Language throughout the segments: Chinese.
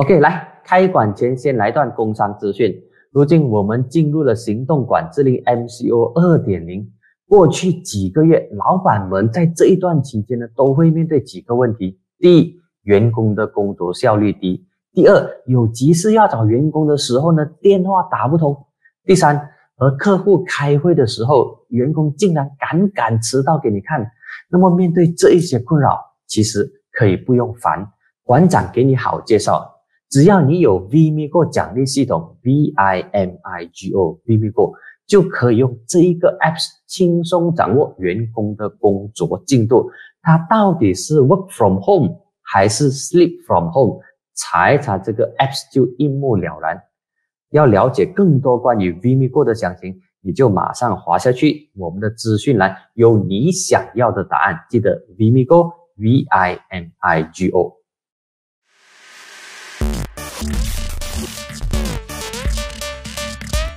OK，来开馆前先来段工商资讯。如今我们进入了行动管制令 MCO 二点零。过去几个月，老板们在这一段期间呢，都会面对几个问题：第一，员工的工作效率低；第二，有急事要找员工的时候呢，电话打不通；第三，和客户开会的时候，员工竟然敢敢迟到给你看。那么面对这一些困扰，其实可以不用烦，馆长给你好介绍，只要你有 Vimigo 奖励系统 V I M I G O Vimigo。就可以用这一个 apps 轻松掌握员工的工作进度，他到底是 work from home 还是 sleep from home，查一查这个 apps 就一目了然。要了解更多关于 Vimigo 的详情，你就马上滑下去，我们的资讯栏有你想要的答案。记得 Vimigo V I M I G O。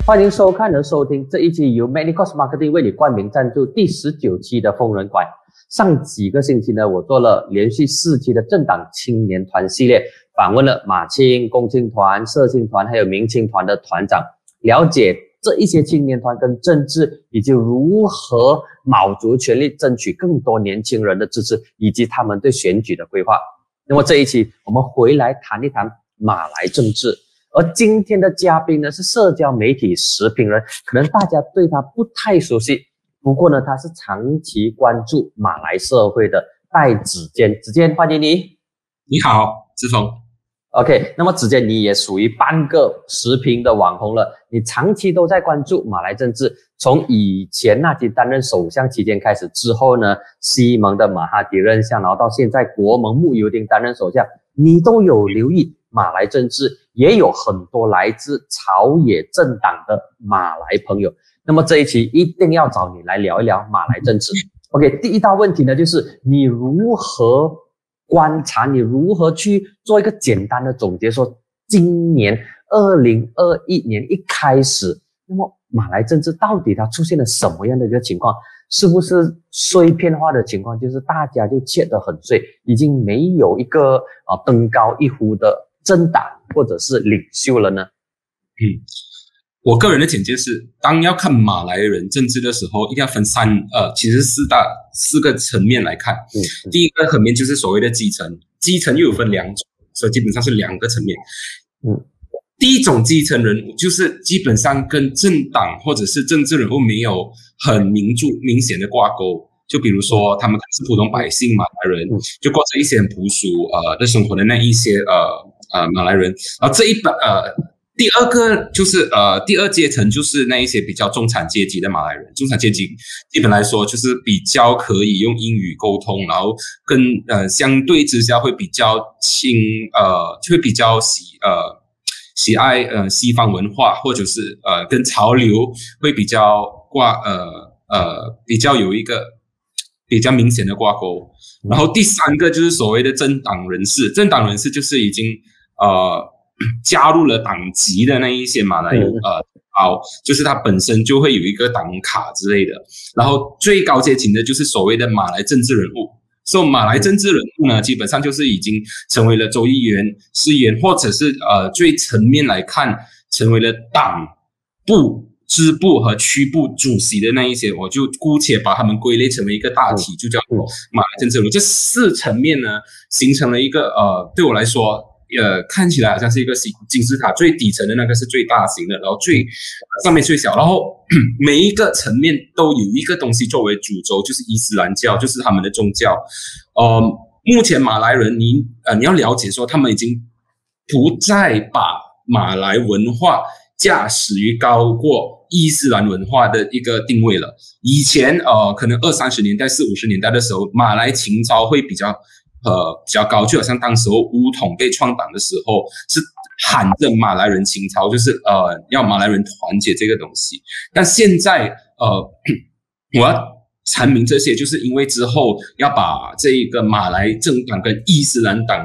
欢迎收看和收听这一期由 Medicos Marketing 为你冠名赞助第十九期的疯人馆。上几个星期呢，我做了连续四期的政党青年团系列，访问了马青、共青团、社青团还有民青团的团长，了解这一些青年团跟政治以及如何卯足全力争取更多年轻人的支持，以及他们对选举的规划。那么这一期我们回来谈一谈马来政治。而今天的嘉宾呢是社交媒体时评人，可能大家对他不太熟悉，不过呢他是长期关注马来社会的戴子健，子健欢迎你。你好，志峰。OK，那么子健你也属于半个时评的网红了，你长期都在关注马来政治，从以前纳吉担任首相期间开始，之后呢西蒙的马哈迪任相，然后到现在国盟穆尤丁担任首相，你都有留意。马来政治也有很多来自朝野政党的马来朋友，那么这一期一定要找你来聊一聊马来政治。OK，第一道问题呢，就是你如何观察，你如何去做一个简单的总结，说今年二零二一年一开始，那么马来政治到底它出现了什么样的一个情况？是不是碎片化的情况？就是大家就切得很碎，已经没有一个啊登高一呼的。政党或者是领袖了呢？嗯，我个人的简介是：当要看马来人政治的时候，一定要分三呃，其实四大四个层面来看。嗯，第一个层面就是所谓的基层，基层又有分两种，所以基本上是两个层面。嗯，第一种基层人物就是基本上跟政党或者是政治人物没有很明著明显的挂钩。就比如说，他们是普通百姓马来人，就过着一些很朴素呃的生活的那一些呃。呃，马来人，然后这一本呃，第二个就是呃，第二阶层就是那一些比较中产阶级的马来人，中产阶级基本来说就是比较可以用英语沟通，然后跟呃相对之下会比较亲呃，就会比较喜呃喜爱呃西方文化，或者是呃跟潮流会比较挂呃呃比较有一个比较明显的挂钩。然后第三个就是所谓的政党人士，政党人士就是已经。呃，加入了党籍的那一些马来呃，好，就是他本身就会有一个党卡之类的。然后最高阶层的就是所谓的马来政治人物，所以马来政治人物呢，基本上就是已经成为了州议员、市议员，或者是呃最层面来看，成为了党部支部和区部主席的那一些，我就姑且把他们归类成为一个大体，就叫做马来政治人物。这四层面呢，形成了一个呃，对我来说。呃，看起来好像是一个金金字塔，最底层的那个是最大型的，然后最上面最小，然后 每一个层面都有一个东西作为主轴，就是伊斯兰教，就是他们的宗教。呃，目前马来人，你呃你要了解说，他们已经不再把马来文化驾驶于高过伊斯兰文化的一个定位了。以前呃，可能二三十年代、四五十年代的时候，马来情操会比较。呃，比较高，就好像当时候乌统被创党的时候，是喊着马来人情操，就是呃要马来人团结这个东西。但现在呃，我要阐明这些，就是因为之后要把这一个马来政党跟伊斯兰党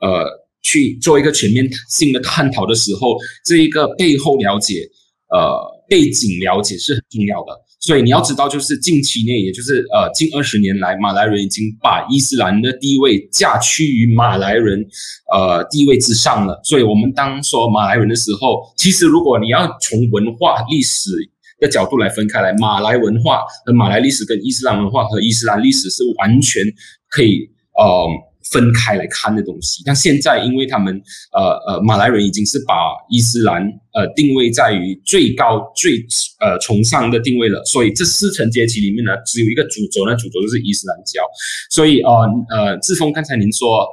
呃去做一个全面性的探讨的时候，这一个背后了解呃背景了解是很重要的。所以你要知道，就是近期内，也就是呃近二十年来，马来人已经把伊斯兰的地位架趋于马来人呃地位之上了。所以我们当说马来人的时候，其实如果你要从文化历史的角度来分开来，马来文化和马来历史跟伊斯兰文化和伊斯兰历史是完全可以呃。分开来看的东西，但现在因为他们呃呃马来人已经是把伊斯兰呃定位在于最高最呃崇尚的定位了，所以这四层阶级里面呢，只有一个主轴呢，主轴就是伊斯兰教。所以呃呃，志峰刚才您说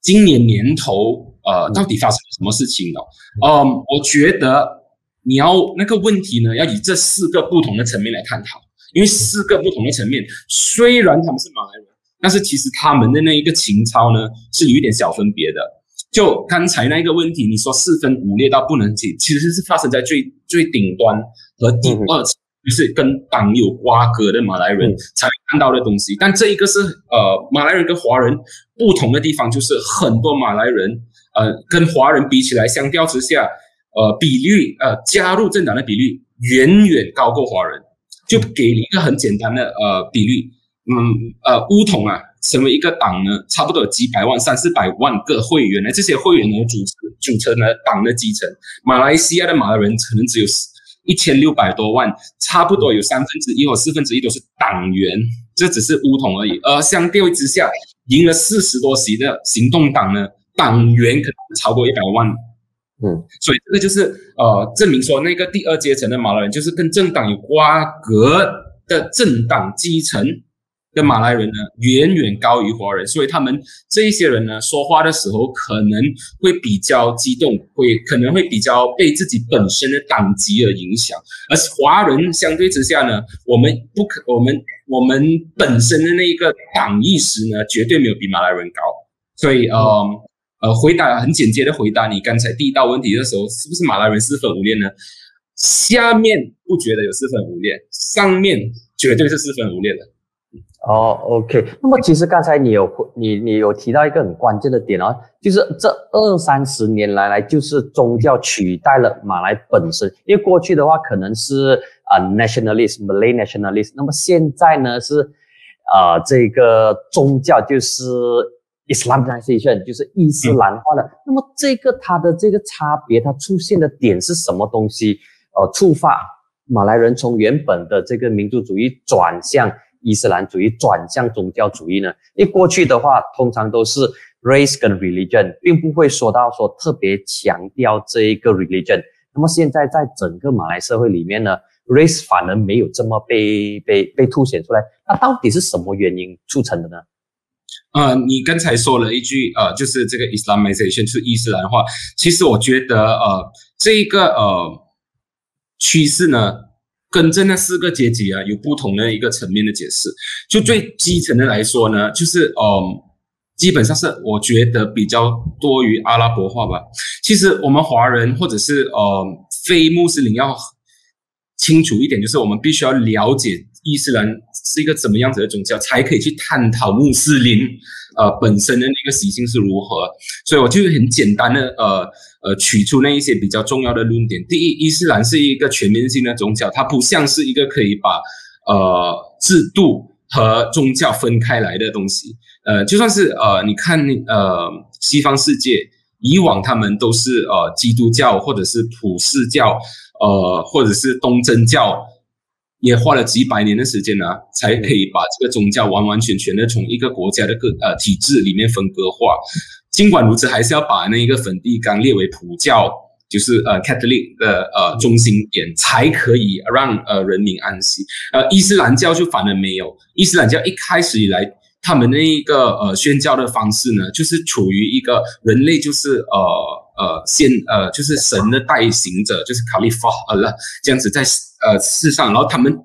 今年年头呃到底发生了什么事情呢？嗯，我觉得你要那个问题呢，要以这四个不同的层面来探讨，因为四个不同的层面，虽然他们是马来人。但是其实他们的那一个情操呢，是有一点小分别的。就刚才那个问题，你说四分五裂到不能解，其实是发生在最最顶端和第二层，就是跟党有瓜葛的马来人才看到的东西。但这一个是呃，马来人跟华人不同的地方，就是很多马来人呃跟华人比起来，相较之下，呃比率呃加入政党的比率远远高过华人。就给一个很简单的呃比率。嗯呃，乌统啊，成为一个党呢，差不多有几百万、三四百万个会员呢。这些会员呢，组成组成了党的基层。马来西亚的马来人可能只有一千六百多万，差不多有三分之一或四分之一都是党员。这只是乌统而已。而相对之下，赢了四十多席的行动党呢，党员可能超过一百万。嗯，所以这个就是呃，证明说那个第二阶层的马来人，就是跟政党有瓜葛的政党基层。的马来人呢，远远高于华人，所以他们这一些人呢，说话的时候可能会比较激动，会可能会比较被自己本身的党籍而影响。而华人相对之下呢，我们不可，我们我们本身的那一个党意识呢，绝对没有比马来人高。所以，呃呃，回答很简洁的回答你刚才第一道问题的时候，是不是马来人四分五裂呢？下面不觉得有四分五裂，上面绝对是四分五裂的。哦，OK。那么其实刚才你有你你有提到一个很关键的点哦，就是这二三十年来来就是宗教取代了马来本身，因为过去的话可能是啊 nationalist Malay nationalist，那么现在呢是啊这个宗教就是 Islamization，就是伊斯兰化了。那么这个它的这个差别，它出现的点是什么东西？呃，触发马来人从原本的这个民族主义转向。伊斯兰主义转向宗教主义呢？因为过去的话，通常都是 race 跟 religion，并不会说到说特别强调这一个 religion。那么现在在整个马来社会里面呢，race 反而没有这么被被被凸显出来。那到底是什么原因促成的呢？呃，你刚才说了一句，呃，就是这个 Islamization 是伊斯兰化。其实我觉得，呃，这一个呃趋势呢。跟这那四个阶级啊，有不同的一个层面的解释。就最基层的来说呢，就是嗯，基本上是我觉得比较多于阿拉伯化吧。其实我们华人或者是呃非穆斯林要清楚一点，就是我们必须要了解伊斯兰是一个怎么样子的宗教，才可以去探讨穆斯林呃本身的那个习性是如何。所以我就很简单的呃。呃，取出那一些比较重要的论点。第一，伊斯兰是一个全面性的宗教，它不像是一个可以把呃制度和宗教分开来的东西。呃，就算是呃，你看呃西方世界以往他们都是呃基督教或者是普世教，呃或者是东正教，也花了几百年的时间呢，才可以把这个宗教完完全全的从一个国家的个呃体制里面分割化。尽管如此，还是要把那一个梵蒂冈列为普教，就是呃 Catholic 的呃中心点，才可以让呃人民安息。呃，伊斯兰教就反而没有。伊斯兰教一开始以来，他们那一个呃宣教的方式呢，就是处于一个人类就是呃呃先呃就是神的代行者，就是卡利法呃了这样子在呃世上，然后他们。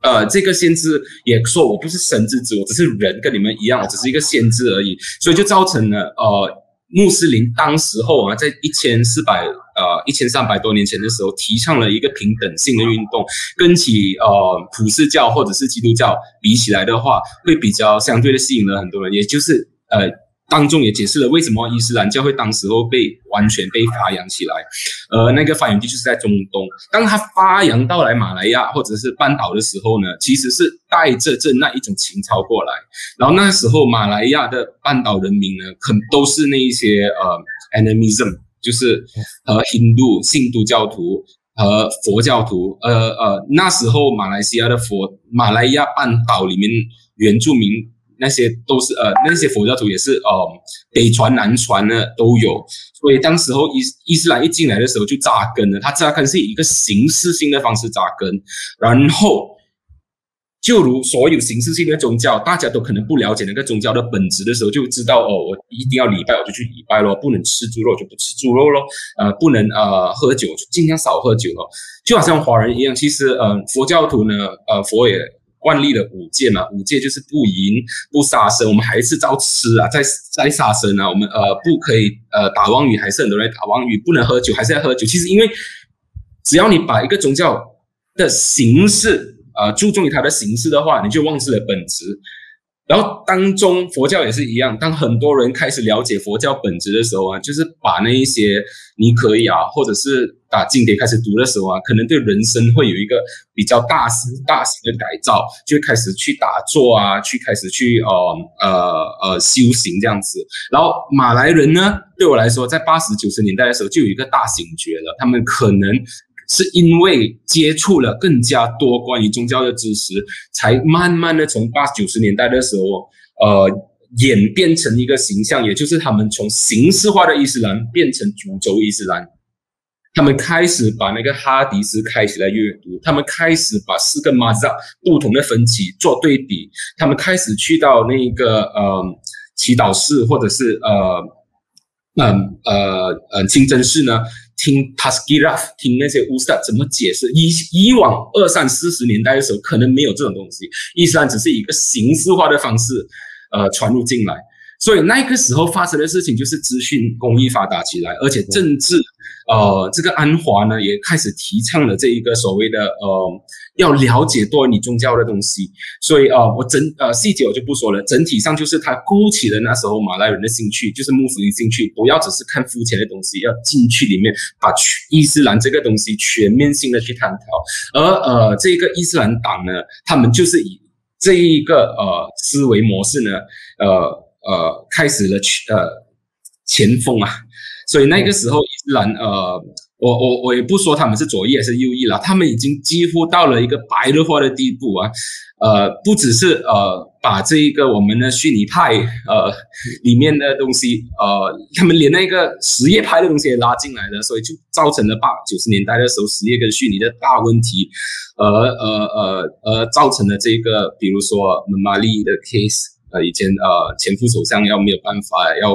呃，这个先知也说我不是神之子，我只是人，跟你们一样，我只是一个先知而已，所以就造成了呃，穆斯林当时候啊，在一千四百呃一千三百多年前的时候，提倡了一个平等性的运动，跟起呃普世教或者是基督教比起来的话，会比较相对的吸引了很多人，也就是呃当中也解释了为什么伊斯兰教会当时候被完全被发扬起来，呃，那个发源地就是在中东。当它发扬到来马来亚或者是半岛的时候呢，其实是带着这那一种情操过来。然后那时候马来亚的半岛人民呢，可都是那一些呃 animism，就是和印度信都教徒和佛教徒。呃呃，那时候马来西亚的佛马来亚半岛里面原住民。那些都是呃，那些佛教徒也是呃，北传南传的都有，所以当时候伊伊斯兰一进来的时候就扎根了，它扎根是以一个形式性的方式扎根，然后就如所有形式性的宗教，大家都可能不了解那个宗教的本质的时候，就知道哦，我一定要礼拜我就去礼拜咯，不能吃猪肉就不吃猪肉咯，呃，不能呃喝酒就尽量少喝酒咯，就好像华人一样，其实呃佛教徒呢，呃佛也。惯例的五戒嘛，五戒就是不淫、不杀生，我们还是照吃啊，在在杀生啊，我们呃不可以呃打妄语，还是很多人打妄语，不能喝酒，还是要喝酒。其实因为只要你把一个宗教的形式呃注重于它的形式的话，你就忘记了本质。然后当中佛教也是一样，当很多人开始了解佛教本质的时候啊，就是把那一些你可以啊，或者是打经典开始读的时候啊，可能对人生会有一个比较大型大型的改造，就开始去打坐啊，去开始去呃呃呃修行这样子。然后马来人呢，对我来说，在八十九十年代的时候就有一个大醒觉了，他们可能。是因为接触了更加多关于宗教的知识，才慢慢的从八九十年代的时候，呃，演变成一个形象，也就是他们从形式化的伊斯兰变成主轴伊斯兰。他们开始把那个哈迪斯开始来阅读，他们开始把四个马扎不同的分歧做对比，他们开始去到那个呃祈祷室或者是呃嗯呃呃清真寺呢。听 Taskiraf，听那些乌斯怎么解释？以以往二三四十年代的时候，可能没有这种东西，伊斯兰只是一个形式化的方式，呃，传入进来。所以那个时候发生的事情就是资讯工艺发达起来，而且政治，呃，这个安华呢也开始提倡了这一个所谓的呃，要了解多你宗教的东西。所以呃，我整呃细节我就不说了，整体上就是他勾起了那时候马来人的兴趣，就是穆斯林兴趣，不要只是看肤浅的东西，要进去里面把伊斯兰这个东西全面性的去探讨。而呃，这个伊斯兰党呢，他们就是以这一个呃思维模式呢，呃。呃，开始了去呃前锋啊，所以那个时候伊斯兰呃，我我我也不说他们是左翼还是右翼了，他们已经几乎到了一个白热化的地步啊，呃，不只是呃把这一个我们的虚拟派呃里面的东西呃，他们连那个实业派的东西也拉进来了，所以就造成了八九十年代的时候实业跟虚拟的大问题，呃呃呃呃，造成了这个比如说马利的 case。呃，以前呃，前副首相要没有办法，要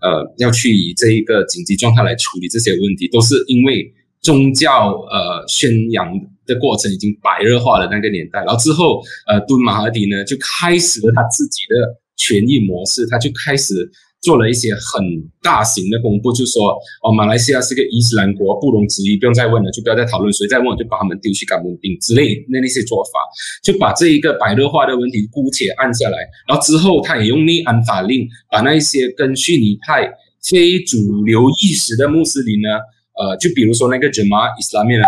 呃要去以这一个紧急状态来处理这些问题，都是因为宗教呃宣扬的过程已经白热化了那个年代，然后之后呃，敦马哈迪呢就开始了他自己的权益模式，他就开始。做了一些很大型的公布，就说哦，马来西亚是个伊斯兰国，不容置疑，不用再问了，就不要再讨论，谁再问就把他们丢去干部兵之类那那些做法，就把这一个白热化的问题姑且按下来。然后之后，他也用内安法令，把那一些跟逊尼派非主流意识的穆斯林呢，呃，就比如说那个 Jemaah Islami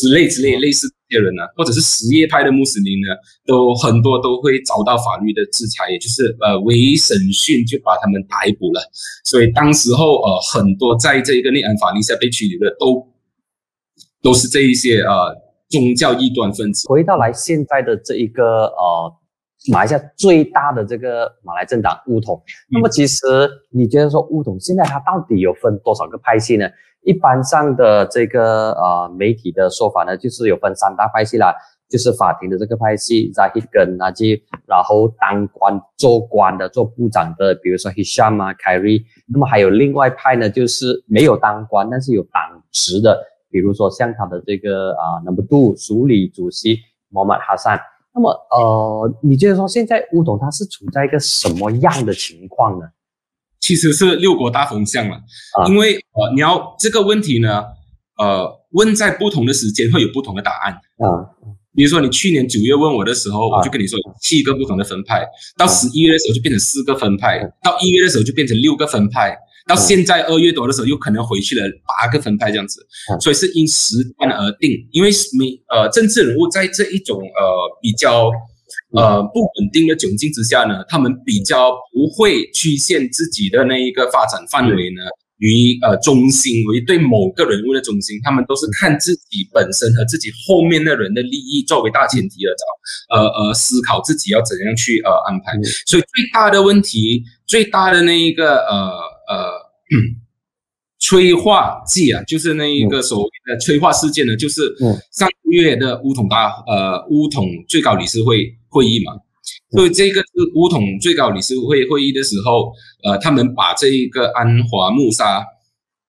之类之类类似这。些人呢，或者是什叶派的穆斯林呢，都很多都会遭到法律的制裁，也就是呃，未审讯就把他们逮捕了。所以当时候呃，很多在这一个内安法令下被拘留的，都都是这一些呃宗教异端分子。回到来现在的这一个呃，马来西亚最大的这个马来政党乌统，那么其实你觉得说乌统现在它到底有分多少个派系呢？一般上的这个呃媒体的说法呢，就是有分三大派系啦，就是法庭的这个派系，Zahid 跟 Najib，然后当官做官的做部长的，比如说 Hisham 啊凯瑞那么还有另外派呢，就是没有当官但是有党职的，比如说像他的这个啊 Number Two 署理主席 Mohammad Hassan。那么呃，你觉得说现在乌统他是处在一个什么样的情况呢？其实是六国大风向了，因为呃，你要这个问题呢，呃，问在不同的时间会有不同的答案。啊，比如说你去年九月问我的时候，我就跟你说七个不同的分派，到十一月的时候就变成四个分派，到一月的时候就变成六个分派，到现在二月多的时候又可能回去了八个分派这样子，所以是因时段而定，因为每呃政治人物在这一种呃比较。呃，不稳定的窘境之下呢，他们比较不会局限自己的那一个发展范围呢，于呃中心为对某个人物的中心，他们都是看自己本身和自己后面的人的利益作为大前提而找，呃呃思考自己要怎样去呃安排。所以最大的问题，最大的那一个呃呃催化剂啊，就是那一个所谓的催化事件呢，就是上个月的乌统大呃乌统最高理事会。会议嘛，所以这个是乌统最高理事会会议的时候，呃，他们把这一个安华穆沙，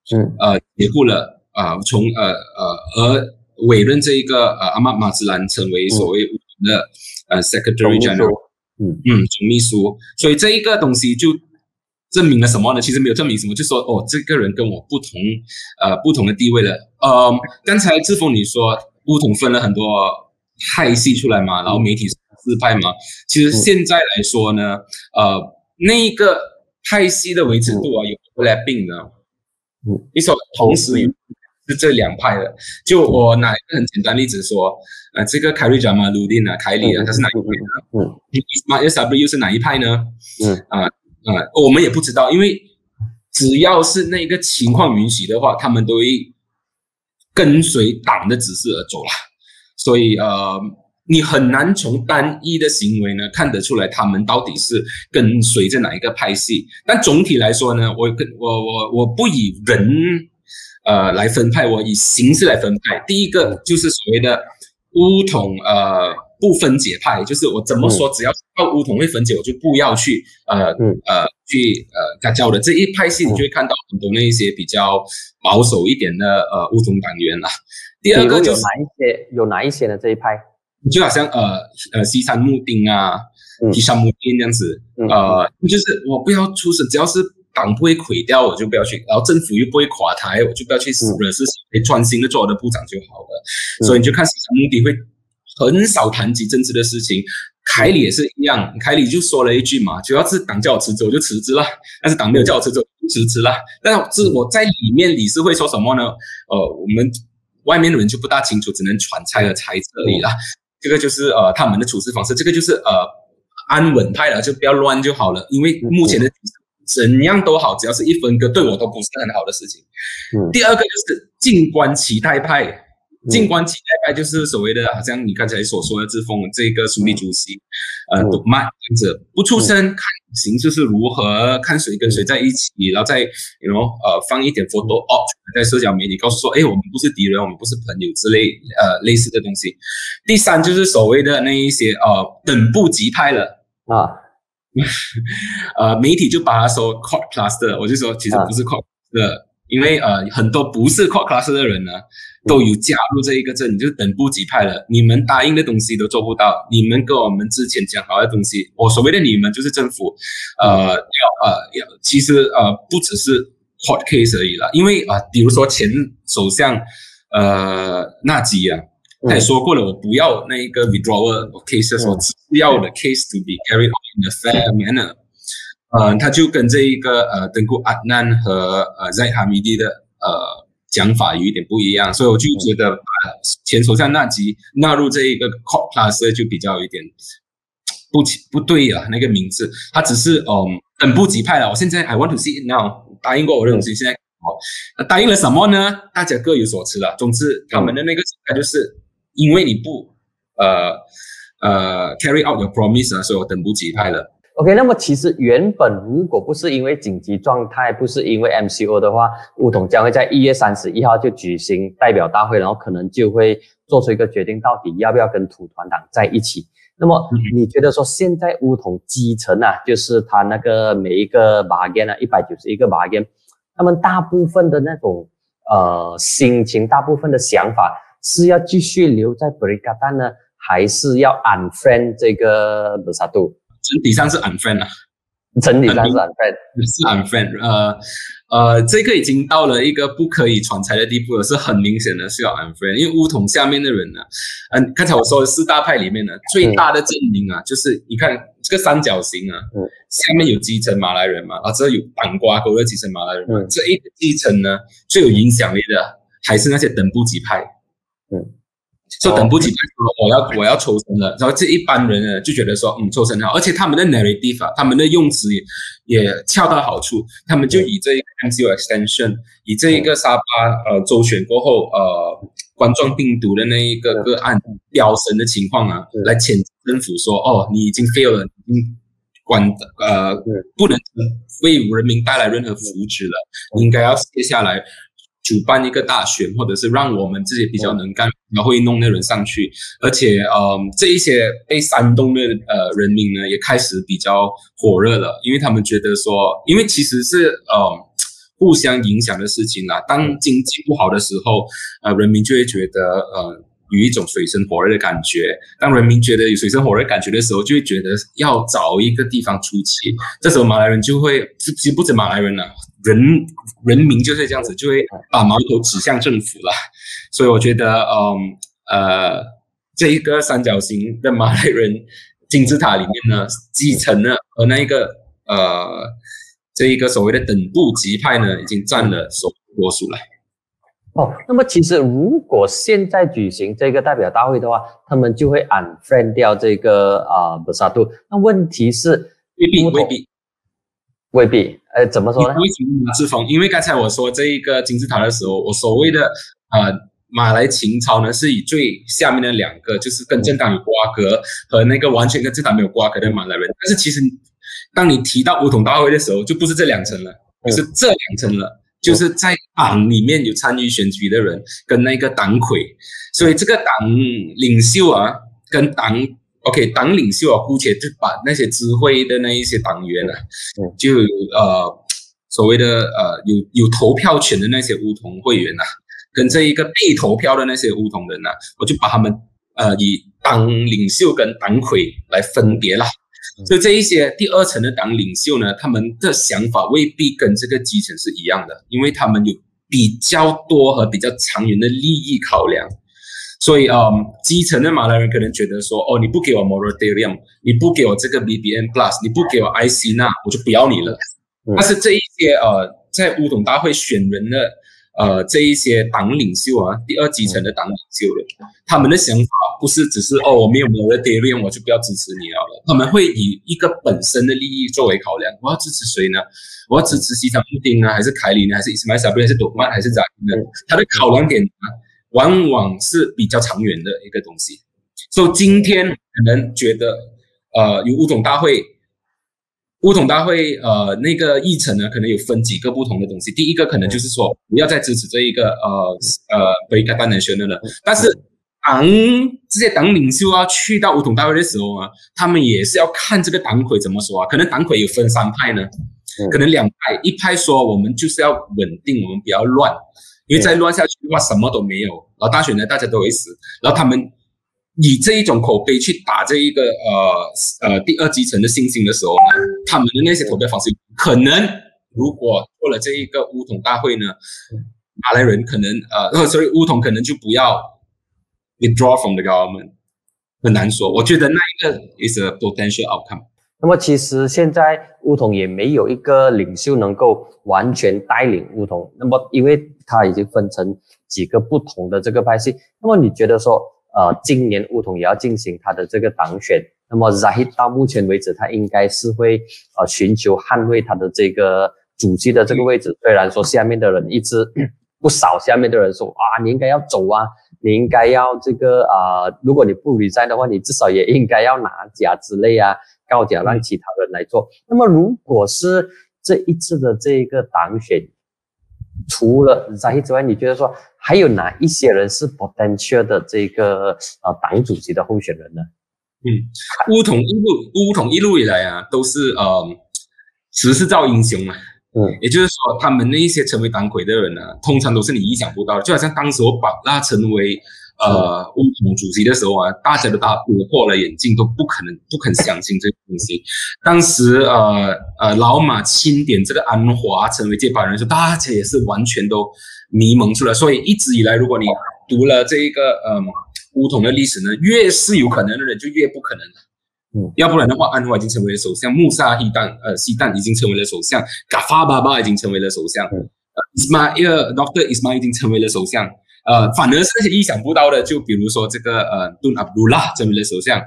是，呃，解雇了啊，从呃呃而委任这一个呃阿玛马兹兰成为所谓的呃 Secretary General，嗯嗯，总秘书。所以这一个东西就证明了什么呢？其实没有证明什么，就说哦，这个人跟我不同，呃，不同的地位了。呃，刚才志峰你说乌统分了很多派系出来嘛，然后媒体。自派嘛，其实现在来说呢，呃，那一个派系的维持度啊，有不来病的，嗯，你说同时是这两派的，就我拿一个很简单例子说，呃，这个凯瑞贾马鲁丁啊，凯里啊，他是哪一派呢？嗯，马 S W 又是哪一派呢？嗯，啊啊，我们也不知道，因为只要是那个情况允许的话，他们都会跟随党的指示而走了，所以呃。你很难从单一的行为呢看得出来他们到底是跟随着哪一个派系。但总体来说呢，我跟我我我不以人呃来分派，我以形式来分派。第一个就是所谓的乌统呃不分解派，就是我怎么说，只要到乌统会分解，我就不要去呃呃去呃干交的这一派系，你就会看到很多那一些比较保守一点的呃乌统党员啦。第二个就是哪一些有哪一些呢？这一派？就好像呃呃西山木丁啊，西山木丁这样子，呃，就是我不要出事，只要是党不会毁掉，我就不要去，然后政府又不会垮台，我就不要去惹事情，可以专心的做我的部长就好了。所以你就看西山木丁会很少谈及政治的事情，凯里也是一样，凯里就说了一句嘛，主要是党叫我辞职我就辞职了，但是党没有叫我辞职就辞职了。但是我在里面理事会说什么呢？呃，我们外面的人就不大清楚，只能揣猜和猜测而已啦。这个就是呃他们的处事方式，这个就是呃安稳派了，就不要乱就好了。因为目前的怎样都好，只要是一分割，对我都不是很好的事情。嗯，第二个就是静观其待派。静观其代派就是所谓的，好像你刚才所说的之风这个书立主席，呃，读慢这样子，不出声看形势是如何，看谁跟谁在一起，然后再，you know，呃，放一点 photo op 在社交媒体，告诉说，哎，我们不是敌人，我们不是朋友之类，呃，类似的东西。第三就是所谓的那一些呃等不及派了啊，呃，媒体就把它说 court class 的，我就说其实不是 court 的。因为呃，很多不是 c o r t class 的人呢，都有加入这一个阵，就是等不及派了。你们答应的东西都做不到，你们跟我们之前讲好的东西，我所谓的你们就是政府，呃，要呃要，其实呃不只是 court case 而已了。因为啊，比如说前首相呃纳吉啊，他也说过了，我不要那一个 withdrawal case，说只要的 case to be carried on in a fair manner。呃，他就跟这一个呃登古阿南和呃在哈米蒂的呃讲法有一点不一样，所以我就觉得把前首相那吉纳入这一个 court class 就比较有一点不不对啊，那个名字，他只是嗯等不及派了。我现在 I want to see it now，答应过我的东西，现在好，答应了什么呢？大家各有所持了。总之，他们的那个他就是因为你不呃呃 carry out your promise 啊，所以我等不及派了。OK，那么其实原本如果不是因为紧急状态，不是因为 MCO 的话，乌统将会在一月三十一号就举行代表大会，然后可能就会做出一个决定，到底要不要跟土团党在一起。那么你觉得说现在乌统基层啊，就是他那个每一个马间啊，一百九十一个马间，他们大部分的那种呃心情，大部分的想法是要继续留在布里卡丹呢，还是要 unfriend 这个德萨杜？整体上是 unfriend 啊，整体上是 unfriend，是 unfriend。呃呃，这个已经到了一个不可以传财的地步了，是很明显的需要 unfriend。因为乌统下面的人呢，嗯，刚才我说的四大派里面呢，最大的阵营啊，就是你看这个三角形啊，下面有基层马来人嘛，啊，这有党瓜沟的基层马来人，这一个基层呢，最有影响力的还是那些等部级派，嗯。说等不及，我要我要抽身了。然后这一般人呢就觉得说，嗯，抽身好，而且他们的 narrative，啊他们的用词也也恰到好处。他们就以这一个 MCO extension，以这一个沙巴呃周旋过后呃冠状病毒的那一个个案飙升的情况啊，来谴责政府说，哦，你已经 fail 了，嗯，管呃不能为人民带来任何福祉了，应该要卸下来。主办一个大选，或者是让我们这些比较能干、比较会弄的人上去，而且，呃，这一些被煽动的呃人民呢，也开始比较火热了，因为他们觉得说，因为其实是呃互相影响的事情啦。当经济不好的时候，呃，人民就会觉得呃有一种水深火热的感觉；当人民觉得有水深火热感觉的时候，就会觉得要找一个地方出气。这时候马来人就会，其实不止马来人了。人人民就是这样子，就会把矛头指向政府了。所以我觉得，嗯呃，这一个三角形的马来人金字塔里面呢，继承了和那一个呃这一个所谓的等部级派呢，已经占了首多数了。哦，那么其实如果现在举行这个代表大会的话，他们就会 unfriend 掉这个啊布萨杜。那问题是未必未必。未必，呃，怎么说呢？为什么马志峰？因为刚才我说这一个金字塔的时候，我所谓的呃马来秦朝呢，是以最下面的两个，就是跟政党有瓜葛和那个完全跟政党没有瓜葛的马来人。但是其实，当你提到五统大会的时候，就不是这两层了，就是这两层了，就是在党里面有参与选举的人跟那个党魁，所以这个党领袖啊，跟党。OK，党领袖啊，姑且就把那些知会的那一些党员呢，就呃所谓的呃有有投票权的那些乌同会员呐，跟这一个被投票的那些乌同人呐，我就把他们呃以党领袖跟党魁来分别了。所以这一些第二层的党领袖呢，他们的想法未必跟这个基层是一样的，因为他们有比较多和比较长远的利益考量。所以，嗯，基层的马来人可能觉得说，哦，你不给我 moratorium，你不给我这个 BBN plus，你不给我 IC 那，我就不要你了。但是这一些呃，在乌统大会选人的呃这一些党领袖啊，第二基层的党领袖了，他们的想法不是只是哦，我没有 moratorium，我就不要支持你了了。他们会以一个本身的利益作为考量，我要支持谁呢？我要支持西藏布丁呢，还是凯里呢，还是伊斯麦沙布，还是朵曼，还是咋呢？他的考量点呢？往往是比较长远的一个东西，所以今天可能觉得，呃，有五种大会，五种大会，呃，那个议程呢，可能有分几个不同的东西。第一个可能就是说，不要再支持这一个，呃呃，被卡丹人选的了。但是党这些党领袖啊，去到五统大会的时候啊，他们也是要看这个党魁怎么说啊。可能党魁有分三派呢，可能两派，一派说我们就是要稳定，我们不要乱。因为再乱下去的话，什么都没有。然后大选呢，大家都会死。然后他们以这一种口碑去打这一个呃呃第二基层的信心的时候呢，他们的那些投票方式可能如果做了这一个乌统大会呢，马来人可能呃，所以乌统可能就不要 withdraw from the government，很难说。我觉得那一个 is a potential outcome。那么其实现在乌统也没有一个领袖能够完全带领乌统。那么因为它已经分成几个不同的这个派系。那么你觉得说，呃，今年乌统也要进行他的这个党选。那么在到目前为止，他应该是会呃寻求捍卫他的这个主席的这个位置。虽然说下面的人一直不少，下面的人说啊，你应该要走啊，你应该要这个啊，如果你不留在的话，你至少也应该要拿奖之类啊。告假让其他人来做。那么，如果是这一次的这一个党选，除了 Zahid 之外，你觉得说还有哪一些人是 potential 的这个呃党主席的候选人呢？嗯，乌统一路乌统一路以来啊，都是呃时势造英雄嘛。嗯，也就是说，他们那一些成为党魁的人呢，通常都是你意想不到的。就好像当时我把他成为呃乌统主席的时候啊，大家都大跌破了眼镜，都不可能不肯相信这个东西。当时呃呃老马钦点这个安华成为接班人，时，大家也是完全都迷蒙出来。所以一直以来，如果你读了这一个嗯乌统的历史呢，越是有可能的人就越不可能。嗯，要不然的话，安华已经成为了首相，穆萨希旦呃希旦已经成为了首相，嘎发巴巴已经成为了首相，呃伊斯马伊尔 Doctor 伊斯马已经成为了首相，呃，反而是那些意想不到的，就比如说这个呃顿阿卜杜拉成为了首相，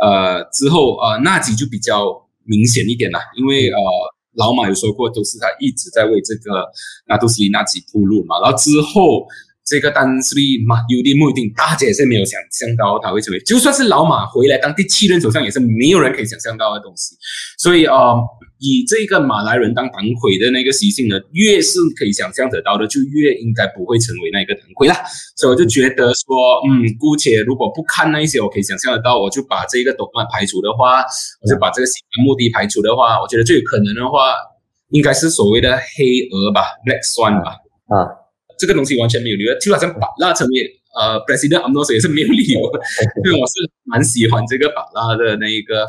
呃之后呃纳吉就比较明显一点了，因为呃老马有说过，都是他一直在为这个纳杜斯里纳吉铺路嘛，然后之后。这个单是利马有点目的，大家也是没有想象到他会成为，就算是老马回来当第七任首相，也是没有人可以想象到的东西。所以呃，以这个马来人当党魁的那个习性呢，越是可以想象得到的，就越应该不会成为那个党魁啦。所以我就觉得说，嗯，姑且如果不看那一些我可以想象得到，我就把这个斗曼排除的话，我就把这个目的排除的话，我觉得最有可能的话，应该是所谓的黑鹅吧，Black Swan 吧，啊。这个东西完全没有理由，就好像把拉成为呃 president，阿诺斯也是没有理由，因为我是蛮喜欢这个巴拉的那一个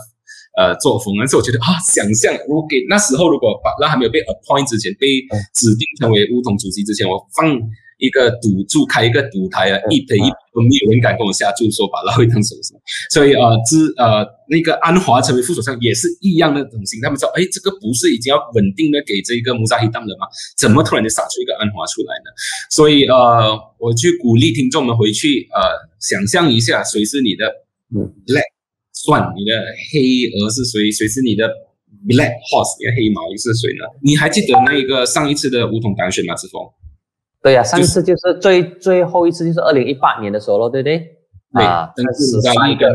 呃作风，但是我觉得啊，想象如果给那时候如果把拉还没有被 appoint 之前，被指定成为乌统主席之前，我放。一个赌注开一个赌台啊，一赔一都没有人敢跟我下注说把拉会当首相，所以呃，之呃那个安华成为副首相也是一样的东西。他们说，哎，这个不是已经要稳定的给这个穆萨希当了吗？怎么突然就杀出一个安华出来呢？所以呃，我去鼓励听众们回去呃想象一下，谁是你的 black 算你的黑鹅是谁？谁是你的 black horse？你的黑毛是谁呢？你还记得那一个上一次的五统当选吗？志峰？对呀，上次就是最最后一次，就是二零一八年的时候了，对不对？啊，跟十三个，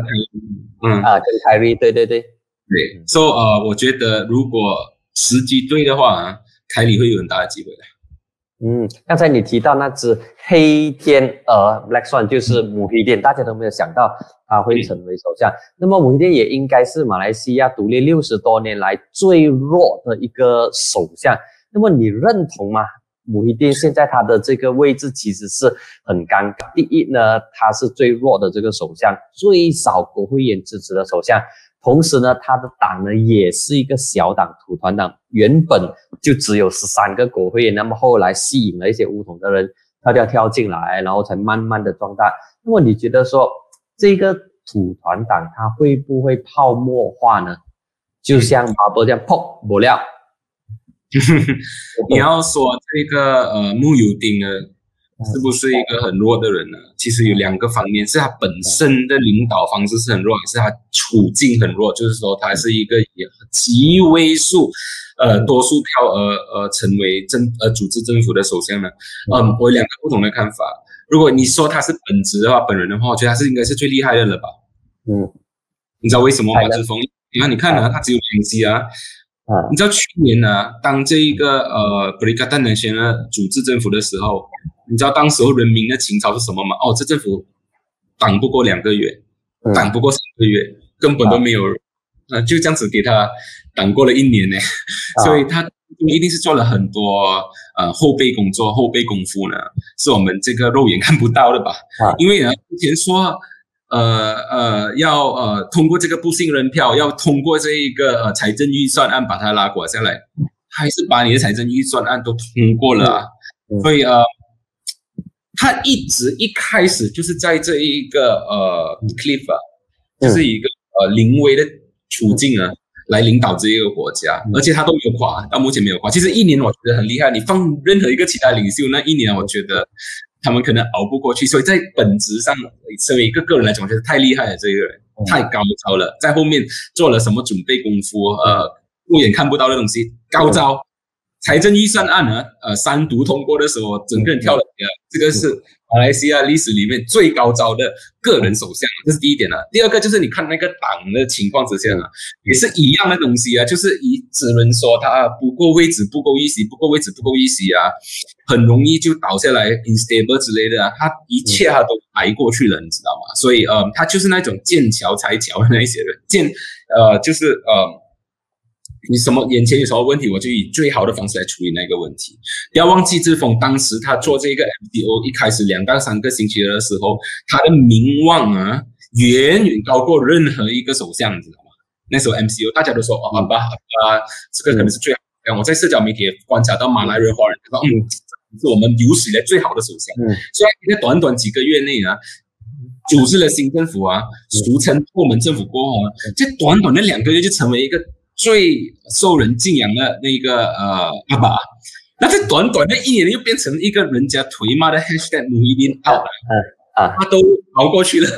嗯啊，跟凯瑞，对对对对。所以呃，我觉得如果时机对的话，凯里会有很大的机会的。嗯，刚才你提到那只黑天鹅 Black Swan，就是母黑店，大家都没有想到它会成为首相。那么母黑店也应该是马来西亚独立六十多年来最弱的一个首相。那么你认同吗？母一丁现在他的这个位置其实是很尴尬。第一呢，他是最弱的这个首相，最少国会议员支持的首相。同时呢，他的党呢也是一个小党土团党，原本就只有十三个国会议，那么后来吸引了一些乌统的人跳跳跳进来，然后才慢慢的壮大。那么你觉得说这个土团党它会不会泡沫化呢？就像马波这样，砰，不料。你要说这个呃穆尤丁呢，是不是一个很弱的人呢？其实有两个方面，是他本身的领导方式是很弱，也是他处境很弱。就是说，他是一个以极微数呃多数票而而成为政呃组织政府的首相呢。嗯，我有两个不同的看法。如果你说他是本职的话，本人的话，我觉得他是应该是最厉害的了吧？嗯，你知道为什么吗？志峰，你看，你看啊，他只有两级啊。你知道去年呢，当这一个呃布里卡丹南先呢组织政府的时候，你知道当时候人民的情操是什么吗？哦，这政府挡不过两个月，挡不过三个月，根本都没有，呃，就这样子给他挡过了一年呢。所以他一定是做了很多呃后备工作、后备功夫呢，是我们这个肉眼看不到的吧？因为呢，之前说。呃呃，要呃通过这个不信任票，要通过这一个呃财政预算案把它拉过下来，还是把你的财政预算案都通过了，所以呃，他一直一开始就是在这一个呃 cliff，就是一个呃临危的处境啊，来领导这一个国家，而且他都没有垮，到目前没有垮。其实一年我觉得很厉害，你放任何一个其他领袖，那一年我觉得。他们可能熬不过去，所以在本质上，身为一个个人来讲，我觉得太厉害了，这个人太高超了，在后面做了什么准备功夫，呃，肉眼看不到的东西，高招。财政预算案呢，呃，三读通过的时候，整个人跳了起来，这个是。马来西亚历史里面最高招的个人首相，这是第一点啊。第二个就是你看那个党的情况之下啊，也是一样的东西啊，就是以只能说他不够位置，不够一席，不够位置，不够一席啊，很容易就倒下来，instable 之类的啊，他一切他都挨过去了，你知道吗？所以呃，他就是那种见桥拆桥的那些人，见呃就是呃你什么眼前有什么问题，我就以最好的方式来处理那个问题。不要忘记志峰当时他做这个 MDO 一开始两到三个星期的时候，他的名望啊远远高过任何一个首相，你知道吗？那时候 MCO 大家都说哦好吧啊，这个可能是最好。我在社交媒体观察到马来人、华人说嗯，是我们有史以来最好的首相。嗯，所以在短短几个月内啊。组织了新政府啊，俗称部门政府过后啊，在短短的两个月就成为一个最受人敬仰的那个呃爸爸。那在短短的一年又变成一个人家颓骂的 hashtag 努伊林奥了。嗯啊，他都熬过去了，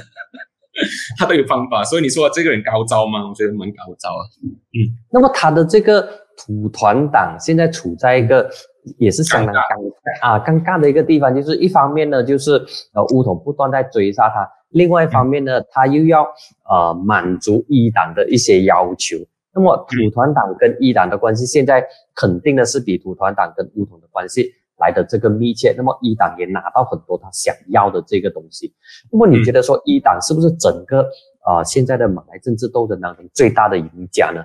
他都有方法。所以你说这个人高招吗？我觉得蛮高招啊。嗯，那么他的这个土团党现在处在一个。也是相当尴啊尴尬的一个地方，就是一方面呢，就是呃乌统不断在追杀他，另外一方面呢，他又要呃满足一党的一些要求。那么土团党跟一党的关系，现在肯定的是比土团党跟乌统的关系来的这个密切。那么一党也拿到很多他想要的这个东西。那么你觉得说一党是不是整个啊现在的马来政治斗争当中最大的赢家呢？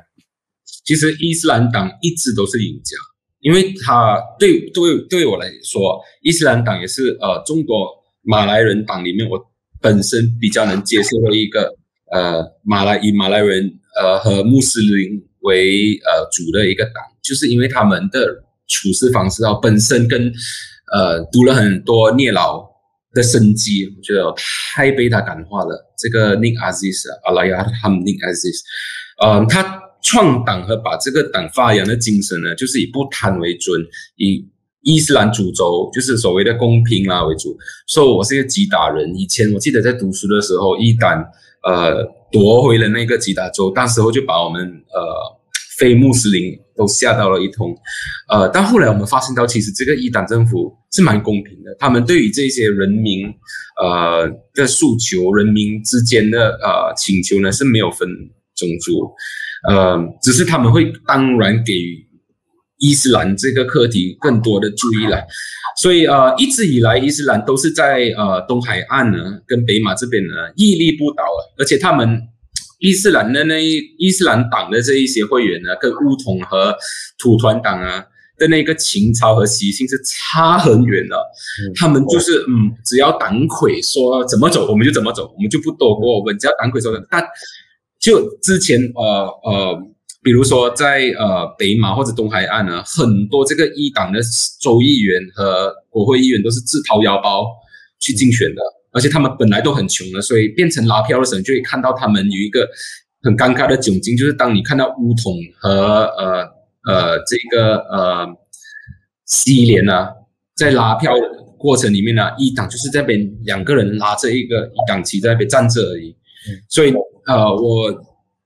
其实伊斯兰党一直都是赢家。因为他对对对我来说，伊斯兰党也是呃中国马来人党里面我本身比较能接受的一个呃马来以马来人呃和穆斯林为呃主的一个党，就是因为他们的处事方式啊本身跟呃读了很多聂老的生机，我觉得太被他感化了。这个 Nick Aziz 阿拉亚他们 Nick Aziz，呃他。创党和把这个党发扬的精神呢，就是以不贪为尊，以伊斯兰主轴，就是所谓的公平啦为主。说我是一个吉打人，以前我记得在读书的时候，伊党呃夺回了那个吉达州，当时候就把我们呃非穆斯林都吓到了一通。呃，但后来我们发现到，其实这个伊党政府是蛮公平的，他们对于这些人民呃的诉求、人民之间的呃请求呢是没有分种族。呃，只是他们会当然给予伊斯兰这个课题更多的注意了，所以呃，一直以来伊斯兰都是在呃东海岸呢跟北马这边呢屹立不倒啊，而且他们伊斯兰的那伊斯兰党的这一些会员呢，跟乌统和土团党啊的那个情操和习性是差很远的，他们就是嗯，只要党魁说怎么走我们就怎么走，我们就不躲过我们，只要党魁说的，但。就之前呃呃，比如说在呃北马或者东海岸呢，很多这个一党的州议员和国会议员都是自掏腰包去竞选的，而且他们本来都很穷的，所以变成拉票的时候，就会看到他们有一个很尴尬的窘境，就是当你看到乌统和呃呃这个呃西联呢，在拉票过程里面呢，一党就是这边两个人拉着一个一党旗在那边站着而已，所以。呃，我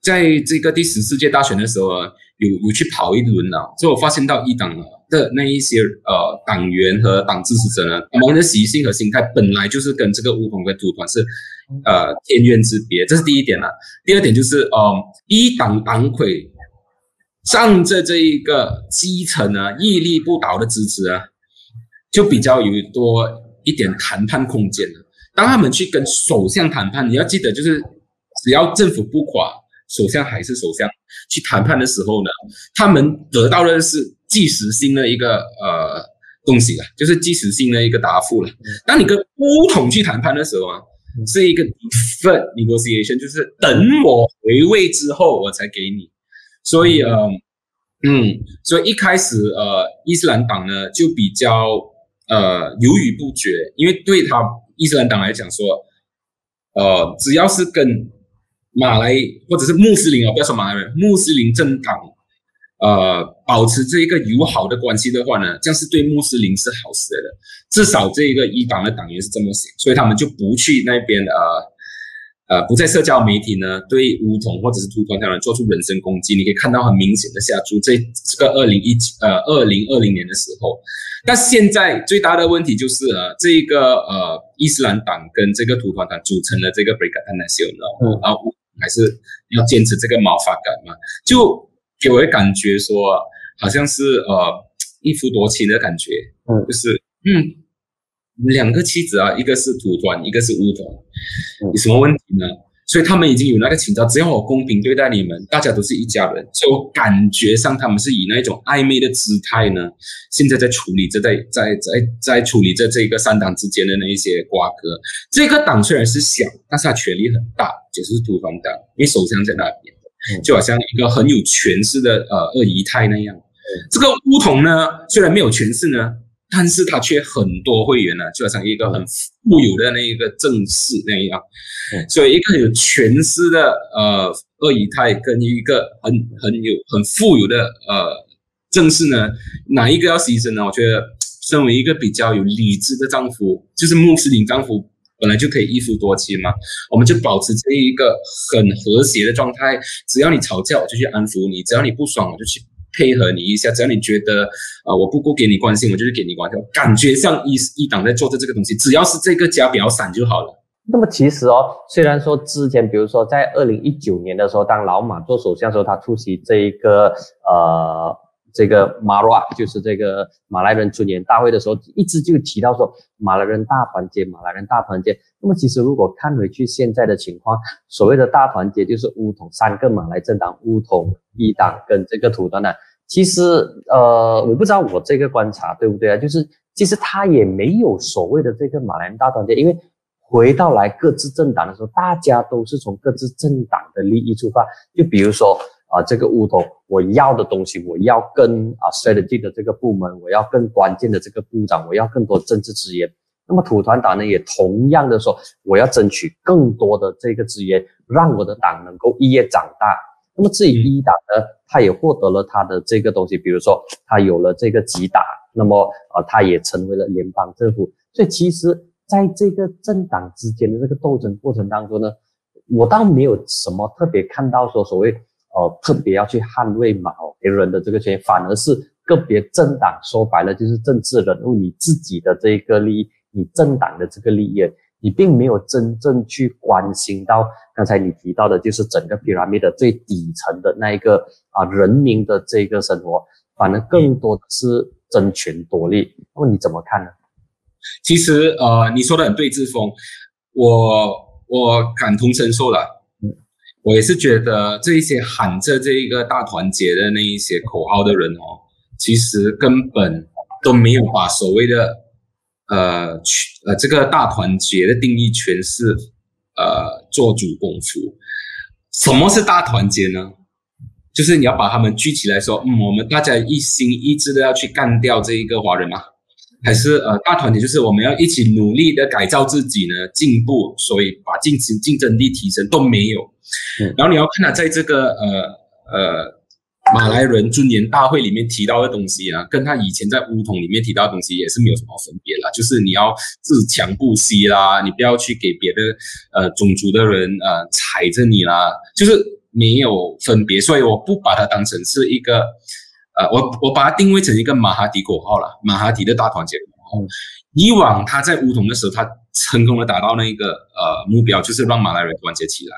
在这个第十四届大选的时候啊，有有去跑一轮啊，所以我发现到一党的那一些呃党员和党支持者呢，他们的习性和心态本来就是跟这个乌统跟土团是呃天渊之别，这是第一点了。第二点就是呃一党党魁仗着这一个基层啊屹立不倒的支持啊，就比较有多一点谈判空间了。当他们去跟首相谈判，你要记得就是。只要政府不垮，首相还是首相。去谈判的时候呢，他们得到的是即时性的一个呃东西了，就是即时性的一个答复了。当你跟乌统去谈判的时候啊，是一个 defer negotiation，就是等我回位之后我才给你。所以呃嗯，所以一开始呃伊斯兰党呢就比较呃犹豫不决，因为对他伊斯兰党来讲说，呃只要是跟马来或者是穆斯林啊，不要说马来人，穆斯林政党，呃，保持这一个友好的关系的话呢，这样是对穆斯林是好事的。至少这一个一党的党员是这么想，所以他们就不去那边呃呃，不在社交媒体呢对乌统或者是土团党人做出人身攻击。你可以看到很明显的下注，这这个二零一呃二零二零年的时候，但现在最大的问题就是呃，这一个呃伊斯兰党跟这个土团党组成了这个 Brigade Nasional，然后。还是要坚持这个毛发感嘛？就给我的感觉说，好像是呃一夫多妻的感觉，嗯，就是嗯两个妻子啊，一个是土团，一个是乌团，有什么问题呢？所以他们已经有那个情操，只要我公平对待你们，大家都是一家人。所以我感觉上他们是以那种暧昧的姿态呢，现在在处理着，在在在在处理着这个三党之间的那一些瓜葛。这个党虽然是小，但是它权力很大，就是土方党，因为首相在那边，就好像一个很有权势的呃二姨太那样。这个乌统呢，虽然没有权势呢。但是他却很多会员呢，就好像一个很富有的那一个正室那样，所以一个有权势的呃二姨太跟一个很很有很富有的呃正室呢，哪一个要牺牲呢？我觉得身为一个比较有理智的丈夫，就是穆斯林丈夫本来就可以一夫多妻嘛，我们就保持这一个很和谐的状态，只要你吵架，我就去安抚你；只要你不爽，我就去。配合你一下，只要你觉得啊，我不够给你关心，我就是给你关心。感觉像一一党在做着这个东西，只要是这个家比较散就好了。那么其实哦，虽然说之前，比如说在二零一九年的时候，当老马做首相的时候，他出席这一个呃这个马拉就是这个马来人尊严大会的时候，一直就提到说马来人大团结，马来人大团结。那么其实如果看回去现在的情况，所谓的大团结就是乌统三个马来政党，乌统一党跟这个土团党。其实，呃，我不知道我这个观察对不对啊？就是其实他也没有所谓的这个马来人大团结，因为回到来各自政党的时候，大家都是从各自政党的利益出发。就比如说啊，这个乌头，我要的东西，我要跟啊 strategy 的这个部门，我要更关键的这个部长，我要更多政治资源。那么土团党呢，也同样的说，我要争取更多的这个资源，让我的党能够一夜长大。那么至于一党呢，他也获得了他的这个东西，比如说他有了这个几党，那么呃，他也成为了联邦政府。所以其实在这个政党之间的这个斗争过程当中呢，我倒没有什么特别看到说所谓呃特别要去捍卫某别人的这个权益，反而是个别政党说白了就是政治人物你自己的这个利益，你政党的这个利益。你并没有真正去关心到刚才你提到的，就是整个 pyramid 的最底层的那一个啊人民的这个生活，反而更多是争权夺利。那么你怎么看呢？其实呃，你说的很对，志峰，我我感同身受了。我也是觉得这一些喊着这一个大团结的那一些口号的人哦，其实根本都没有把所谓的。呃，去呃，这个大团结的定义诠释呃做主功夫。什么是大团结呢？就是你要把他们聚起来，说，嗯，我们大家一心一志的要去干掉这一个华人吗？还是呃，大团结就是我们要一起努力的改造自己呢，进步，所以把竞争竞争力提升都没有。然后你要看他在这个呃呃。马来人尊严大会里面提到的东西啊，跟他以前在乌统里面提到的东西也是没有什么分别啦。就是你要自强不息啦，你不要去给别的呃种族的人呃踩着你啦，就是没有分别。所以我不把它当成是一个呃，我我把它定位成一个马哈迪口号了，马哈迪的大团结。以往他在乌统的时候，他成功的达到那个呃目标，就是让马来人团结起来。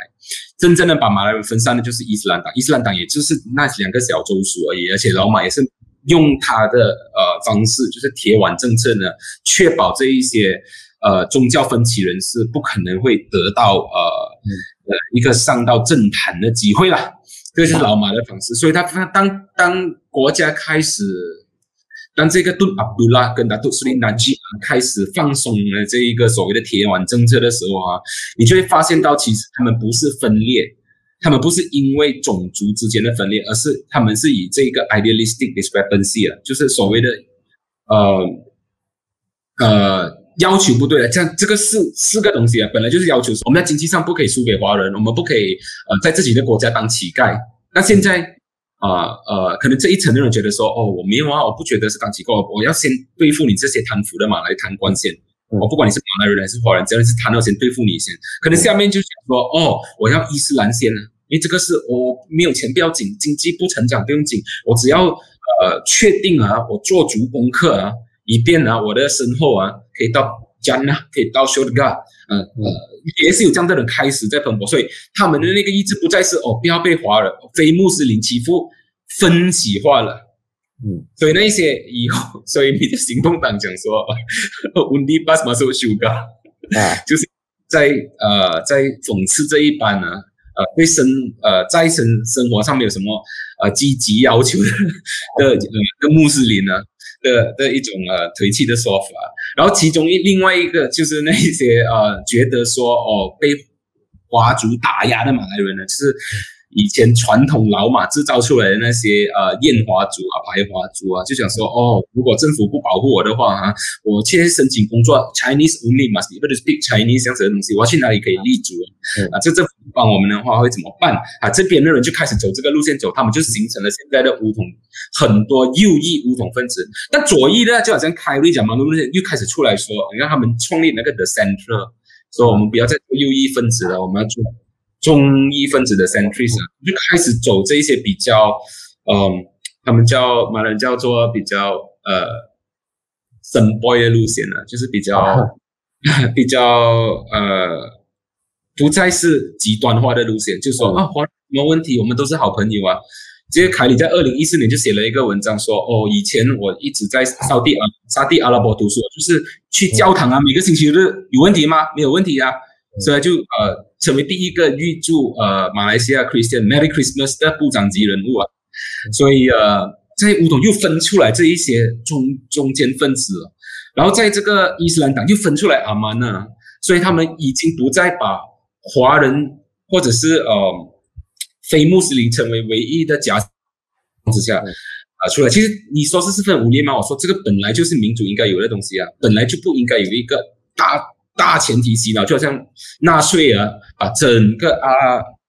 真正的把马来人分散的，就是伊斯兰党。伊斯兰党也就是那两个小州属而已，而且老马也是用他的呃方式，就是铁腕政策呢，确保这一些呃宗教分歧人士不可能会得到呃呃一个上到政坛的机会啦。这就是老马的方式。所以他他当当国家开始。当这个杜阿卜杜拉跟达杜斯林纳吉开始放松了这一个所谓的铁腕政策的时候啊，你就会发现到，其实他们不是分裂，他们不是因为种族之间的分裂，而是他们是以这个 idealistic discrepancy 了，就是所谓的呃呃要求不对了。这样这个四四个东西啊，本来就是要求我们在经济上不可以输给华人，我们不可以呃在自己的国家当乞丐。那现在。啊呃，可能这一层的人觉得说，哦，我没有啊，我不觉得是当乞丐，我要先对付你这些贪腐的嘛，来贪官先。我不管你是马来人还是华人，只要你是贪，要先对付你先。可能下面就想说，哦，我要伊斯兰先呢，因为这个是我没有钱不要紧，经济不成长不用紧，我只要呃确定啊，我做足功课啊，以便啊我的身后啊可以到江啊，可以到修的噶，嗯。呃，也是有这样的人开始在奔波，所以他们的那个意志不再是哦，不要被华人非穆斯林欺负。分歧化了，嗯，所以那些以后，所以你的行动党讲说，Undi bas masuk s u g a 啊，就是在呃在讽刺这一班呢，呃对生呃在生生活上面有什么呃积极要求的的呃的穆斯林呢的的一种呃颓弃的说法，然后其中一另外一个就是那些呃觉得说哦被华族打压的马来人呢，就是。以前传统老马制造出来的那些呃燕华族啊、白华族啊，就想说哦，如果政府不保护我的话啊，我去申请工作，Chinese only must be able to speak Chinese 这样子的东西，我要去哪里可以立足啊？这政府不帮我们的话会怎么办啊？这边的人就开始走这个路线走，他们就形成了现在的乌统很多右翼乌统分子。但左翼呢，就好像开瑞讲嘛，路线又开始出来说，你看他们创立那个 The Center，说我们不要再做右翼分子了，我们要做。中医分子的 centrist 就开始走这一些比较，嗯，他们叫马来人叫做比较呃，some boy 的路线了，就是比较 比较呃，不再是极端化的路线，就说啊，华没有问题，我们都是好朋友啊。这个凯里在二零一四年就写了一个文章说，哦，以前我一直在沙地阿沙地阿拉伯读书，就是去教堂啊，每个星期日有问题吗？没有问题啊。所以就呃成为第一个预祝呃马来西亚 Christian Merry Christmas 的部长级人物啊，所以呃在乌统又分出来这一些中中间分子，然后在这个伊斯兰党又分出来阿曼呢，所以他们已经不再把华人或者是呃非穆斯林成为唯一的假之下啊出来。其实你说是四分五裂吗？我说这个本来就是民主应该有的东西啊，本来就不应该有一个大。大前提洗脑，就好像纳粹啊，把整个阿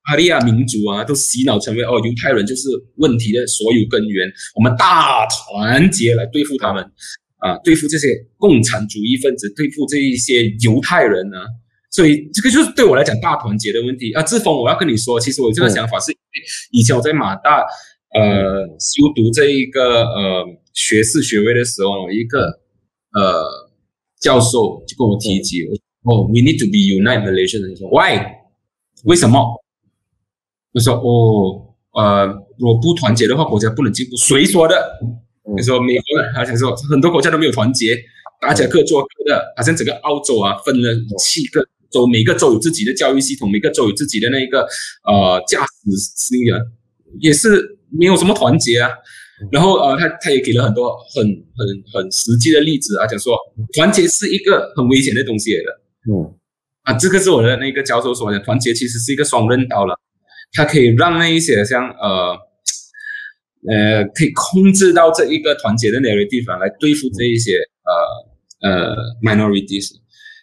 阿利亚民族啊都洗脑成为哦，犹太人就是问题的所有根源。我们大团结来对付他们啊，对付这些共产主义分子，对付这一些犹太人呢。所以这个就是对我来讲大团结的问题啊。志峰，我要跟你说，其实我这个想法是，以前我在马大呃修读这一个呃学士学位的时候，一个呃。教授就跟我提及，哦，We need to be united Malaysia。他说，Why？为什么？我说，哦，呃，我不团结的话，国家不能进步。谁说的？你说美国人，他想说很多国家都没有团结，大家各做各的。好像整个澳洲啊，分了七个州，每个州有自己的教育系统，每个州有自己的那个呃驾驶那个，也是没有什么团结啊。然后呃，他他也给了很多很很很实际的例子啊，讲说团结是一个很危险的东西来的。嗯，啊，这个是我的那个教授说的，团结其实是一个双刃刀了，它可以让那一些像呃呃可以控制到这一个团结的那个地方来对付这一些呃呃 minorities。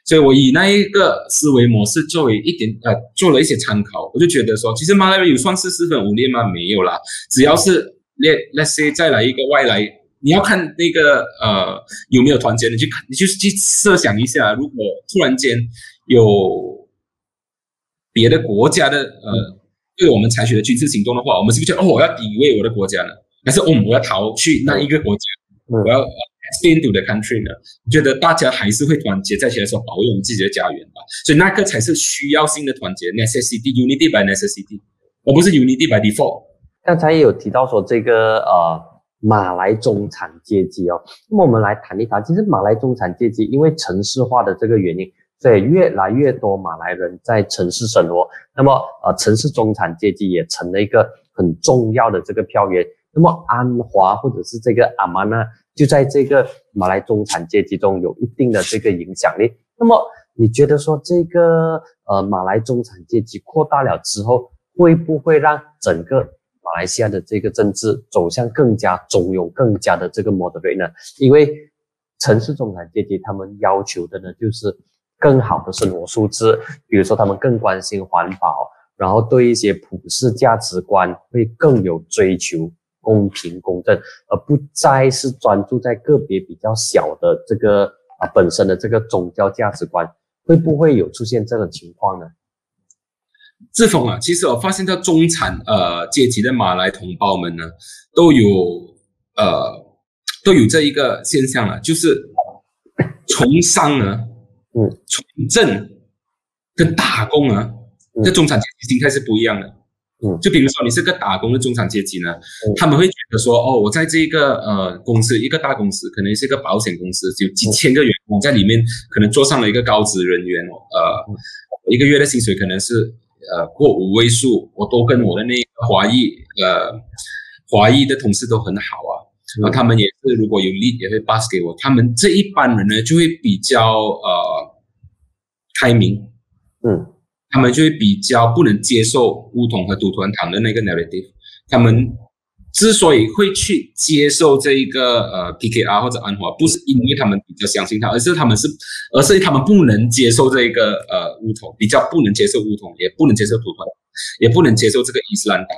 所以我以那一个思维模式作为一点呃做了一些参考，我就觉得说，其实马来人有算是四分五裂吗？没有啦，只要是。Let Let's say 再来一个外来，你要看那个呃有没有团结，你去看，你就去设想一下，如果突然间有别的国家的呃对我们采取的军事行动的话，我们是不是就哦我要抵卫我的国家呢？还是哦我要逃去那一个国家？我要 stay to the country 呢？觉得大家还是会团结在一起来说保卫我们自己的家园吧。所以那个才是需要性的团结，necessity unity by necessity，而不是 unity by default。刚才也有提到说这个呃马来中产阶级哦，那么我们来谈一谈，其实马来中产阶级因为城市化的这个原因，所以越来越多马来人在城市生活，那么呃城市中产阶级也成了一个很重要的这个票源。那么安华或者是这个阿玛呢，就在这个马来中产阶级中有一定的这个影响力。那么你觉得说这个呃马来中产阶级扩大了之后，会不会让整个马来西亚的这个政治走向更加中庸、更加的这个 moderate 呢？因为城市中产阶级他们要求的呢，就是更好的生活素质，比如说他们更关心环保，然后对一些普世价值观会更有追求，公平公正，而不再是专注在个别比较小的这个啊本身的这个宗教价值观，会不会有出现这种情况呢？志峰啊，其实我发现到中产呃阶级的马来同胞们呢，都有呃都有这一个现象了，就是从商呢，嗯，从政跟打工啊，这中产阶级心态是不一样的。嗯，就比如说你是个打工的中产阶级呢，他们会觉得说，哦，我在这个呃公司一个大公司，可能是一个保险公司，有几千个员工在里面，可能做上了一个高职人员，呃。一个月的薪水可能是呃过五位数，我都跟我的那个华裔呃华裔的同事都很好啊，然后他们也是如果有利也会 pass 给我，他们这一班人呢就会比较呃开明，嗯，他们就会比较不能接受乌统和独团党的那个 narrative，他们。之所以会去接受这一个呃 PKR 或者安华，不是因为他们比较相信他，而是他们是，而是他们不能接受这一个呃乌统，比较不能接受乌统，也不能接受土团，也不能接受这个伊斯兰党。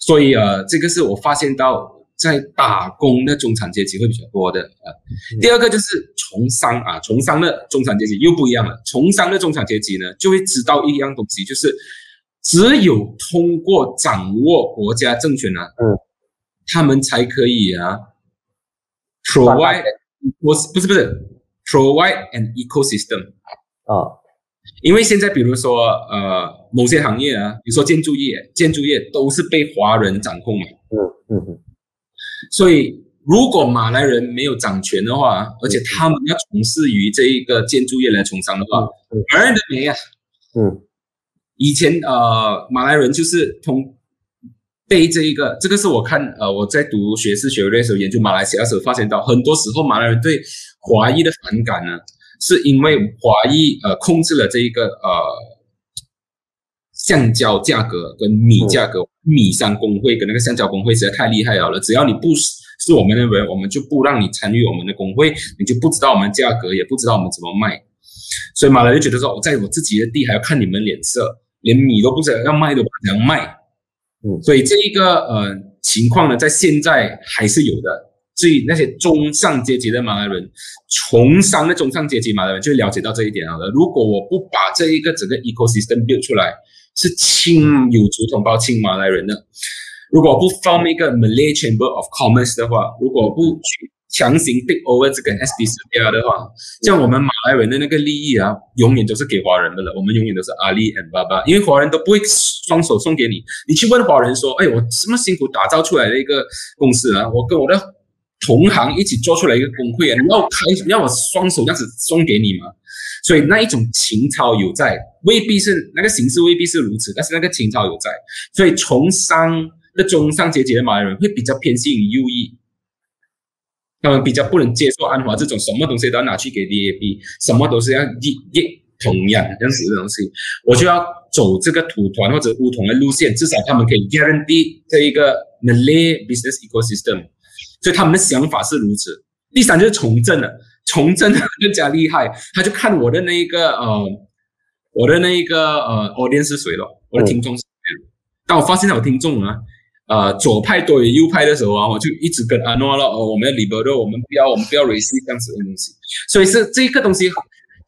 所以呃，这个是我发现到在打工的中产阶级会比较多的呃。第二个就是从商啊，从商的中产阶级又不一样了。从商的中产阶级呢，就会知道一样东西，就是只有通过掌握国家政权呢，嗯。他们才可以啊，provide 我是不是不是 provide an ecosystem 啊？因为现在比如说呃某些行业啊，比如说建筑业，建筑业都是被华人掌控嘛。嗯嗯嗯。所以如果马来人没有掌权的话，而且他们要从事于这一个建筑业来从商的话，马来人没啊。嗯。以前呃马来人就是通。被这一个，这个是我看，呃，我在读学士学位的时候研究马来西亚时候发现到，很多时候马来人对华裔的反感呢，是因为华裔呃控制了这一个呃橡胶价格跟米价格，米商工会跟那个橡胶工会实在太厉害了，只要你不是是我们的人，我们就不让你参与我们的工会，你就不知道我们价格，也不知道我们怎么卖，所以马来人觉得说，我在我自己的地还要看你们脸色，连米都不知道要卖都不能卖。嗯，所以这一个呃情况呢，在现在还是有的。至于那些中上阶级的马来人，从商的中上阶级马来人就了解到这一点好了。如果我不把这一个整个 ecosystem build 出来，是亲有族同胞、亲马来人的。如果不 form 一个 Malay Chamber of Commerce 的话，如果不去。强行 take over 这个 S D 四 A 的话，像我们马来人的那个利益啊，永远都是给华人的了。我们永远都是阿里 and 爸爸，因为华人都不会双手送给你。你去问华人说：“哎，我这么辛苦打造出来的一个公司啊，我跟我的同行一起做出来一个工会啊，你要开，你要我双手这样子送给你吗？”所以那一种情操有在，未必是那个形式未必是如此，但是那个情操有在。所以从商的中上阶级的马来人会比较偏向于右翼。他们比较不能接受安华这种什么东西都要拿去给 DAB，什么都是要一一同样这样子的东西，我就要走这个土团或者乌统的路线，至少他们可以 guarantee 这一个 Malay business ecosystem，所以他们的想法是如此。第三就是从政了，从政更加厉害，他就看我的那一个呃，我的那一个呃 audience 是谁了，我的听众是谁。当我发现我听众啊。呃，左派多于右派的时候啊，我就一直跟阿诺了。哦，我们要 liberal，我们不要，我们不要 race 这样子的东西。所以是这个东西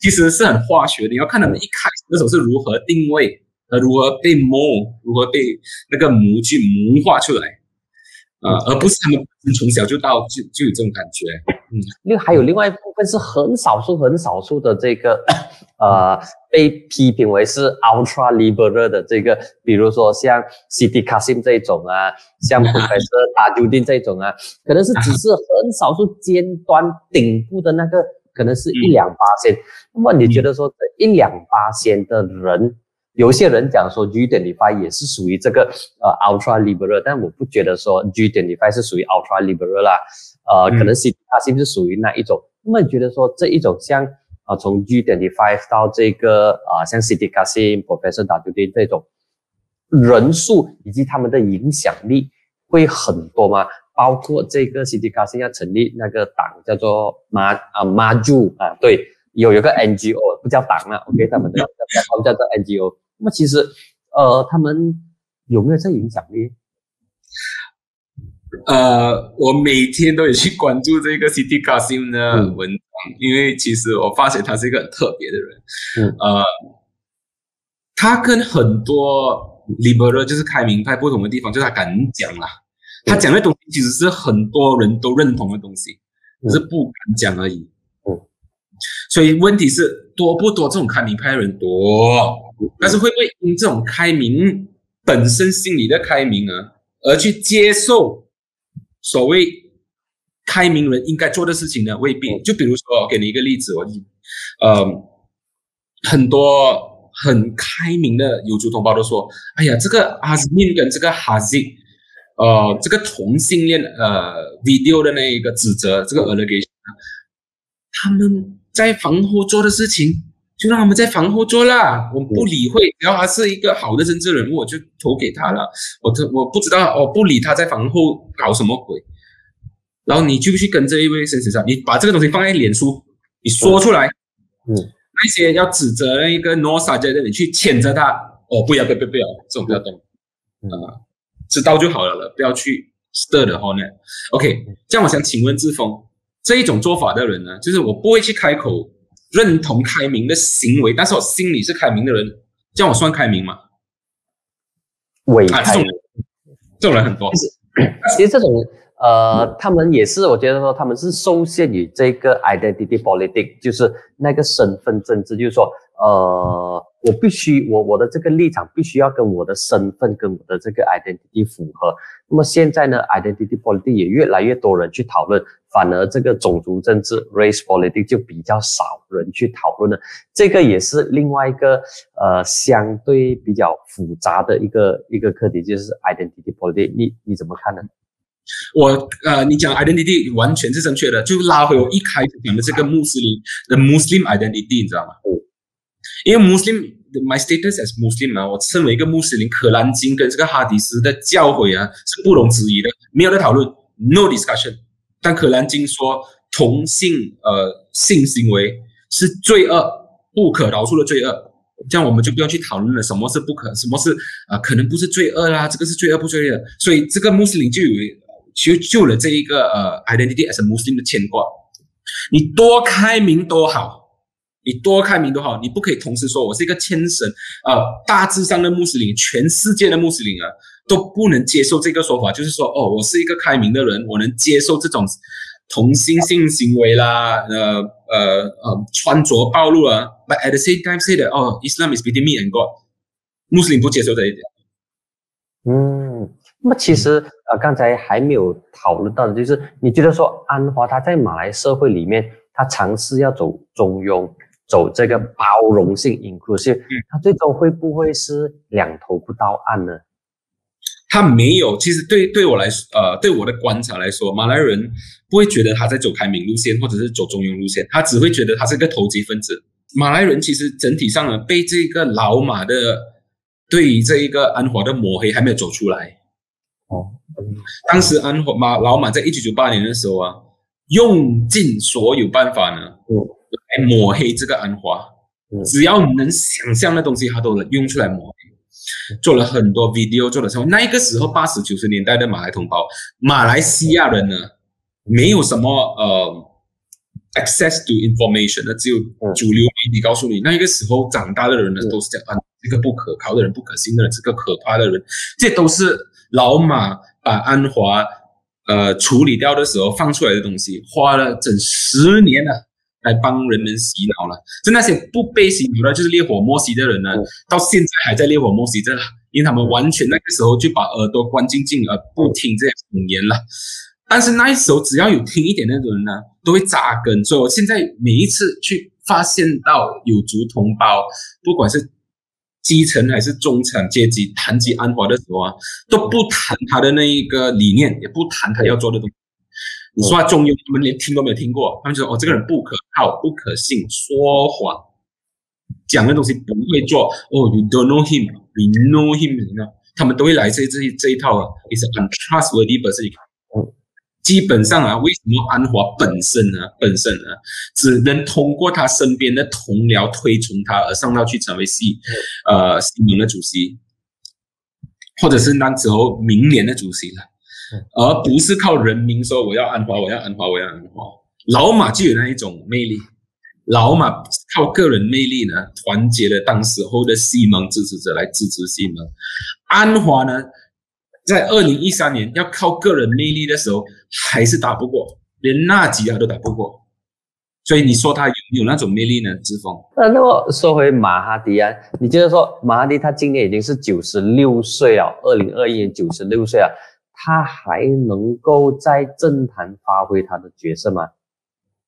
其实是很化学的。你要看他们一开始的时候是如何定位，呃，如何被模，如何被那个模具模化出来，啊，而不是他们从小就到就就有这种感觉。嗯，另还有另外一部分是很少数、很少数的这个。呃，被批评为是 ultra liberal 的这个，比如说像 City Kasim 这种啊，像 Professor 打酒店这种啊，可能是只是 很少数尖端顶部的那个，可能是一两八仙。那么你觉得说这一两八仙的人，有些人讲说 G 点 Defi 也是属于这个呃 ultra liberal，但我不觉得说 G 点 Defi 是属于 ultra liberal 啦，呃，可能 C 它是不是属于那一种。那么你觉得说这一种像？啊，从 G 点 Five 到这个啊，像 City Casino、Professor W D 这种人数以及他们的影响力会很多吗？包括这个 City Casino 要成立那个党叫做马啊马 u 啊，对，有一个 NGO 不叫党啊，OK，他们的他们叫做 NGO。那么其实呃，他们有没有这影响力？呃，我每天都有去关注这个 City Casino 的文章。因为其实我发现他是一个很特别的人，嗯，呃，他跟很多 liberal 就是开明派不同的地方，就是他敢讲啦，他讲的东西其实是很多人都认同的东西，只是不敢讲而已，嗯，所以问题是多不多这种开明派的人多，但是会不会因这种开明本身心理的开明啊，而去接受所谓？开明人应该做的事情呢，未必。就比如说，给你一个例子，我，呃，很多很开明的有族同胞都说：“哎呀，这个阿斯敏跟这个哈西，呃，这个同性恋呃 video 的那一个指责，这个 allegation，他们在房后做的事情，就让他们在房后做啦，我不理会，只要他是一个好的政治人物，我就投给他了。我这我不知道，我不理他在房后搞什么鬼。然后你就去跟这一位先生上，你把这个东西放在脸书，你说出来，嗯。”那些要指责一个 no s a 在这里去谴责他，哦，不要，不要，不要，这种不要动，啊，知道就好了了，不要去 stir 的话呢。OK，这样我想请问志峰，这一种做法的人呢，就是我不会去开口认同开明的行为，但是我心里是开明的人，这样我算开明吗？伪开明，这种人很多。其实这种。呃，他们也是，我觉得说他们是受限于这个 identity politics，就是那个身份政治，就是说，呃，我必须我我的这个立场必须要跟我的身份跟我的这个 identity 符合。那么现在呢，identity politics 也越来越多人去讨论，反而这个种族政治 race politics 就比较少人去讨论了。这个也是另外一个呃相对比较复杂的一个一个课题，就是 identity politics，你你怎么看呢？我呃，你讲 identity 完全是正确的，就拉回我一开始讲的这个穆斯林的 Muslim identity，你知道吗？因为 Muslim my status as Muslim 啊，我身为一个穆斯林，可兰经跟这个哈迪斯的教诲啊是不容置疑的，没有在讨论，no discussion。但可兰经说同性呃性行为是罪恶，不可饶恕的罪恶，这样我们就不用去讨论了，什么是不可，什么是啊可能不是罪恶啦，这个是罪恶不罪恶，所以这个穆斯林就有。其实救了这一个呃 identity as a Muslim 的牵挂，你多开明多好，你多开明多好，你不可以同时说我是一个天神，呃，大致上的穆斯林，全世界的穆斯林啊都不能接受这个说法，就是说哦，我是一个开明的人，我能接受这种同性性行为啦，呃呃呃穿着暴露啊，but at the same time say that 哦，Islam is between me and God，穆斯林不接受这一点，嗯。那么其实呃，刚才还没有讨论到的就是，你觉得说安华他在马来社会里面，他尝试要走中庸，走这个包容性 inclusive，他最终会不会是两头不到岸呢？他没有，其实对对我来说，呃，对我的观察来说，马来人不会觉得他在走开明路线，或者是走中庸路线，他只会觉得他是个投机分子。马来人其实整体上呢，被这个老马的对于这一个安华的抹黑还没有走出来。哦，当时安华马老马在一九九八年的时候啊，用尽所有办法呢，来抹黑这个安华，只要你能想象的东西，他都能用出来抹黑，做了很多 video，做了什么？那个时候八十九十年代的马来同胞，马来西亚人呢，没有什么呃 access to information，那只有主流媒体告诉你，那个时候长大的人呢，都是这样啊，这个不可靠的人，不可信的人，这个可怕的人，这都是。老马把安华呃处理掉的时候放出来的东西，花了整十年了，来帮人们洗脑了。就那些不被洗脑的，就是烈火莫西的人呢，到现在还在烈火莫西着，因为他们完全那个时候就把耳朵关静静，而不听这些谎言了。但是那时候只要有听一点的人呢，都会扎根。所以我现在每一次去发现到有族同胞，不管是。基层还是中产阶级谈及安华的时候啊，都不谈他的那一个理念，也不谈他要做的东西。你说他中庸，他们连听都没有听过。他们就说：“哦，这个人不可靠，不可信，说谎，讲的东西不会做。”哦，You don't know him, we know him，你知道？他们都会来这这这一套啊，is untrustworthy person。基本上啊，为什么安华本身呢？本身呢，只能通过他身边的同僚推崇他而上到去成为西，呃，西盟的主席，或者是那时候明年的主席了，而不是靠人民说我要安华，我要安华，我要安华。老马就有那一种魅力，老马靠个人魅力呢，团结了当时候的西蒙支持者来支持西蒙。安华呢？在二零一三年要靠个人魅力的时候，还是打不过，连纳吉他都打不过。所以你说他有有那种魅力呢？之峰。那那么说回马哈迪啊，你就是说马哈迪他今年已经是九十六岁啊，二零二一年九十六岁啊，他还能够在政坛发挥他的角色吗？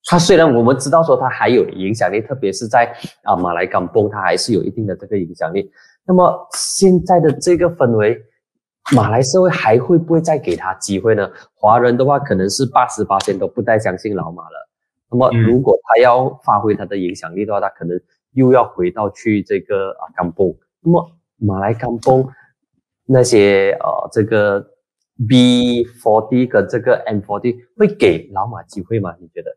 他虽然我们知道说他还有影响力，特别是在啊马来港崩，他还是有一定的这个影响力。那么现在的这个氛围，马来社会还会不会再给他机会呢？华人的话，可能是八十八千都不太相信老马了。那么如果他要发挥他的影响力的话，他可能又要回到去这个啊港崩。那么马来港崩那些呃这个 B forty 跟这个 M forty 会给老马机会吗？你觉得？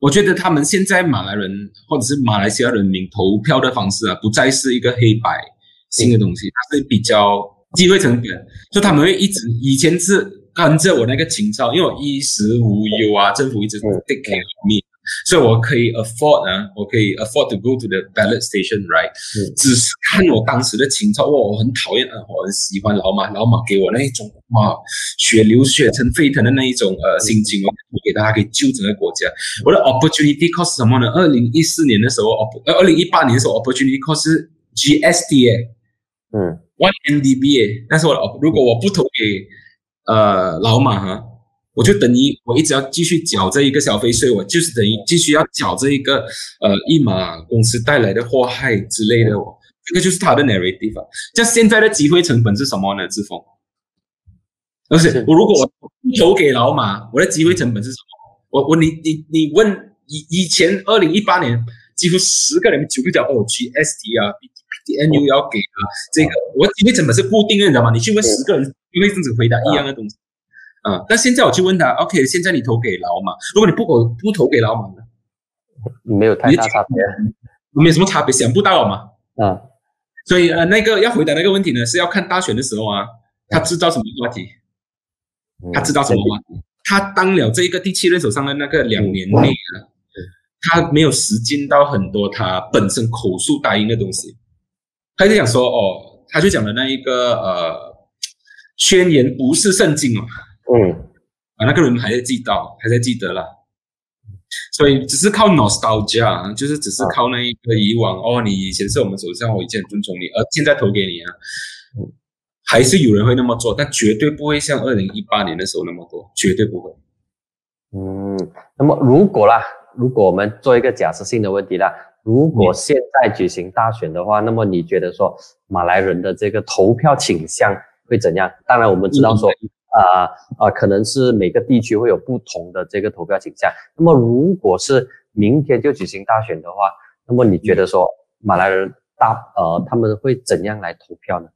我觉得他们现在马来人或者是马来西亚人民投票的方式啊，不再是一个黑白新的东西，它是比较机会成本，就他们会一直以前是跟着我那个情操，因为我衣食无忧啊，政府一直 take care of me。所以我可以 afford 呢，我可以 afford to go to the ballot station，right？只是看我当时的情操，哇，我很讨厌啊，我很喜欢老马，老马给我那一种哇，血流血成沸腾的那一种呃心情，我给大家可以救整个国家。我的 opportunity cost 什么呢？二零一四年的时候，呃，二零一八年的时候，opportunity cost 是 GSTA，，嗯，one NDBA，但是我如果我不投给呃老马哈。我就等于我一直要继续缴这一个消费税，我就是等于继续要缴这一个呃一马公司带来的祸害之类的哦，这个就是他的 narrative。像现在的机会成本是什么呢？志峰，而且我如果我投给老马，我的机会成本是什么？我我你你你问以以前二零一八年几乎十个人九个讲哦 GST 啊 BDNU 要给啊这个，我机会成本是固定的，你知道吗？你去问十个人，因为这样子回答一样的东西。啊！但现在我去问他，OK，现在你投给老马，如果你不投不投给老马呢？没有太大差别，没有什么差别，想不到嘛。啊，所以呃，那个要回答那个问题呢，是要看大选的时候啊，他知道什么话题，他知道什么话题，他当了这一个第七任首相的那个两年内啊，他没有实践到很多他本身口述答应的东西，他就想说哦，他就讲的那一个呃宣言不是圣经哦。嗯，啊，那个人还在记到，还在记得了，所以只是靠 nostalgia，就是只是靠那一个以往哦，你以前是我们首相，我以前很尊重你，而现在投给你啊，还是有人会那么做，但绝对不会像二零一八年的时候那么多，绝对不会。嗯，那么如果啦，如果我们做一个假设性的问题啦，如果现在举行大选的话，那么你觉得说马来人的这个投票倾向会怎样？当然我们知道说。啊啊，可能是每个地区会有不同的这个投票倾向。那么，如果是明天就举行大选的话，那么你觉得说马来人大呃他们会怎样来投票呢？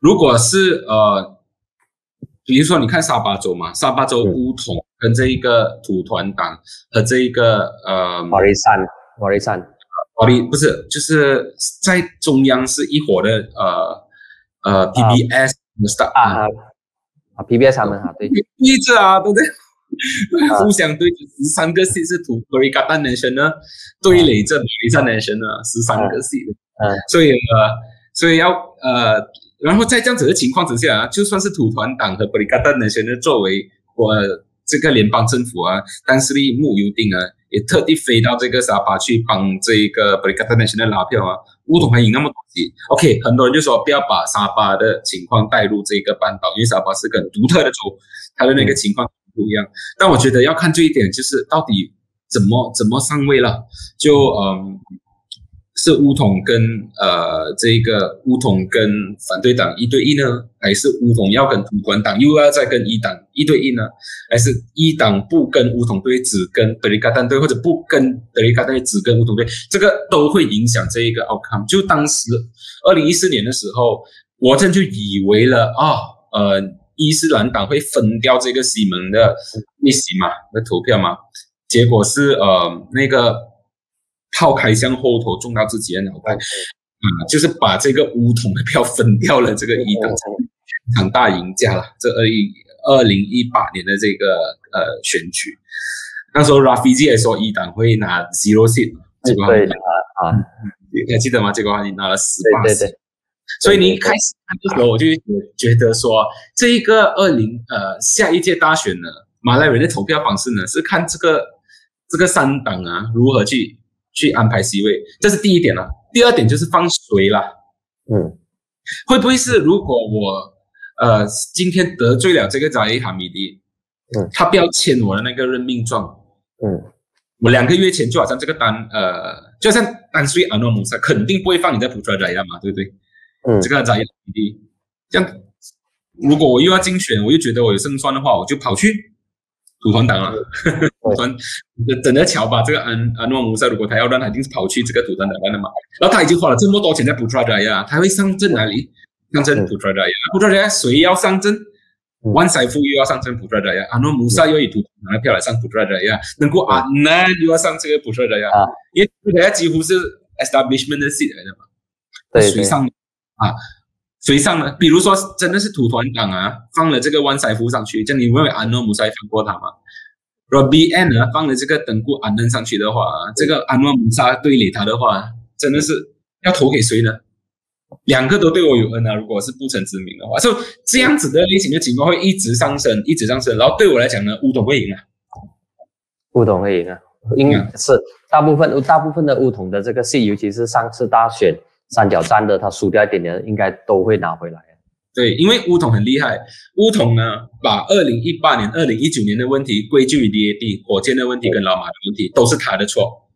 如果是呃，比如说你看沙巴州嘛，沙巴州乌统跟这一个土团党和这一个呃瓦利山瓦利山瓦利不是就是在中央是一伙的呃呃 PBS 啊。PBS 他们哈对对着啊，对不对？互相对着十三个系是土格里卡丹男神呢，对垒着马里萨男神呢，十三个系嗯，所以呃，所以要呃，然后在这样子的情况之下啊，就算是土团党和格里卡丹男神呢，作为我这个联邦政府啊，当时的木油定啊，也特地飞到这个沙巴去帮这个布里卡丹男神的拉票啊。乌统还赢那么多级，OK，很多人就说不要把沙巴的情况带入这个半岛，因为沙巴是个独特的州，它的那个情况不一样。但我觉得要看这一点，就是到底怎么怎么上位了，就嗯。是乌统跟呃这个乌统跟反对党一对一呢，还是乌统要跟土管党又要再跟一党一对一呢？还是一党不跟乌统队，只跟德里卡丹队，或者不跟德里卡丹队，只跟乌统队？这个都会影响这一个 outcome。就当时二零一四年的时候，我这就以为了啊，呃，伊斯兰党会分掉这个西蒙的一席嘛，的投票嘛，结果是呃那个。炮开向后头，中到自己的脑袋，啊，就是把这个乌统的票分掉了。这个一党全场大赢家了。这二一二零一八年的这个呃选举，那时候 Rafizi 也说一党会拿 zero seat，结果啊啊，你还记得吗？结果你拿了十八席。所以你一开始看的时候，我就觉得说，这一个二零呃下一届大选呢，马来人的投票方式呢，是看这个这个三党啊如何去。去安排 C 位，这是第一点了。第二点就是放谁了，嗯，会不会是如果我呃今天得罪了这个扎伊哈米迪，嗯，他不要签我的那个任命状，嗯，我两个月前就好像这个单，呃，就像单税安诺姆萨肯定不会放你在普特莱亚嘛，对不对？嗯，这个在滴，这样如果我又要竞选，我又觉得我有胜算的话，我就跑去土团党啊。土团 等着瞧吧，这个安安诺姆萨如果他要让他一定是跑去这个土团党的嘛。然后他已经花了这么多钱在普特莱亚，他会上阵哪里？上阵普特莱亚，普特莱亚谁要上阵？万塞夫又要上阵普特莱亚，安诺姆萨又以土团的票来上普特莱亚，能够啊那又要上这个普特莱亚，因为普特莱亚几乎是 establishment 的 seat 来的嘛。对，谁上啊？谁上呢？比如说，真的是土团党啊，放了这个万塞夫上去，这你认为安诺姆塞放过他吗？若 B N 呢，放了这个等固安登上去的话，这个安诺姆萨对垒他的话，真的是要投给谁呢？两个都对我有恩啊！如果是不成之名的话，就这样子的类型的情况会一直上升，一直上升。然后对我来讲呢，乌统会赢啊，乌统会赢啊，应该是大部分大部分的乌统的这个戏，尤其是上次大选三角战的，他输掉一点点，应该都会拿回来。对，因为乌统很厉害，乌统呢把二零一八年、二零一九年的问题归咎于 DAD 火箭的问题跟老马的问题，都是他的错。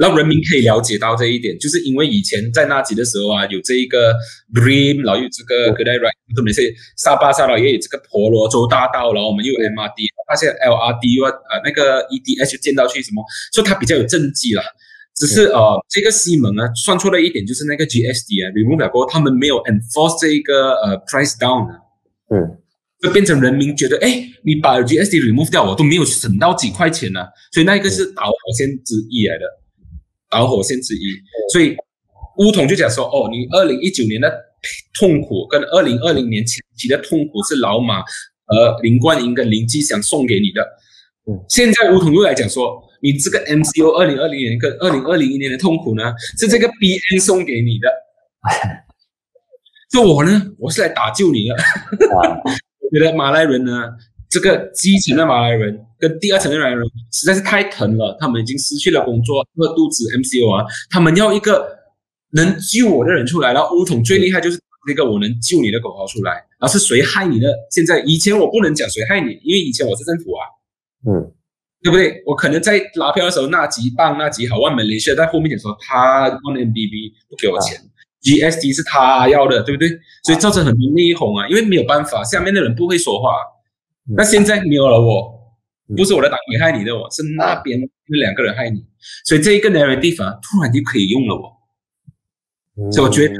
让人民可以了解到这一点，就是因为以前在那集的时候啊，有这一个 Dream，然后有这个 Good Day Right，特别是沙巴沙老也有这个婆罗洲大道，然后我们又有 MRD，发现 LRD 又呃那个 EDH 建到去什么，所以它比较有政绩啦。只是呃这个西蒙呢算错了一点，就是那个 GSD 啊，remove 了过后，他们没有 enforce 这一个呃 price down 啊，嗯，就变成人民觉得，哎，你把 GSD remove 掉，我都没有省到几块钱呢，所以那一个是导火线之一来的。导火线之一，所以乌统就讲说：“哦，你二零一九年的痛苦跟二零二零年前期的痛苦是老马和林冠英跟林继祥送给你的。嗯，现在乌统又来讲说，你这个 MCO 二零二零年跟二零二零一年的痛苦呢，是这个 BN 送给你的。就我呢，我是来打救你的。我觉得马来人呢。”这个基层的马来人跟第二层的马来人实在是太疼了，他们已经失去了工作，饿肚子。MCO 啊，他们要一个能救我的人出来。然后乌统最厉害就是那个我能救你的口号出来。然后是谁害你的？现在以前我不能讲谁害你，因为以前我是政府啊，嗯，对不对？我可能在拉票的时候那几棒那几好万美联系，在后面讲说他万 MBB 不给我钱，GST 是他要的，对不对？所以造成很多内讧啊，因为没有办法，下面的人不会说话。那现在没有了，我不是我的党委害你的，我是那边那两个人害你，所以这一个 narrative 啊，突然就可以用了，我，所以我觉得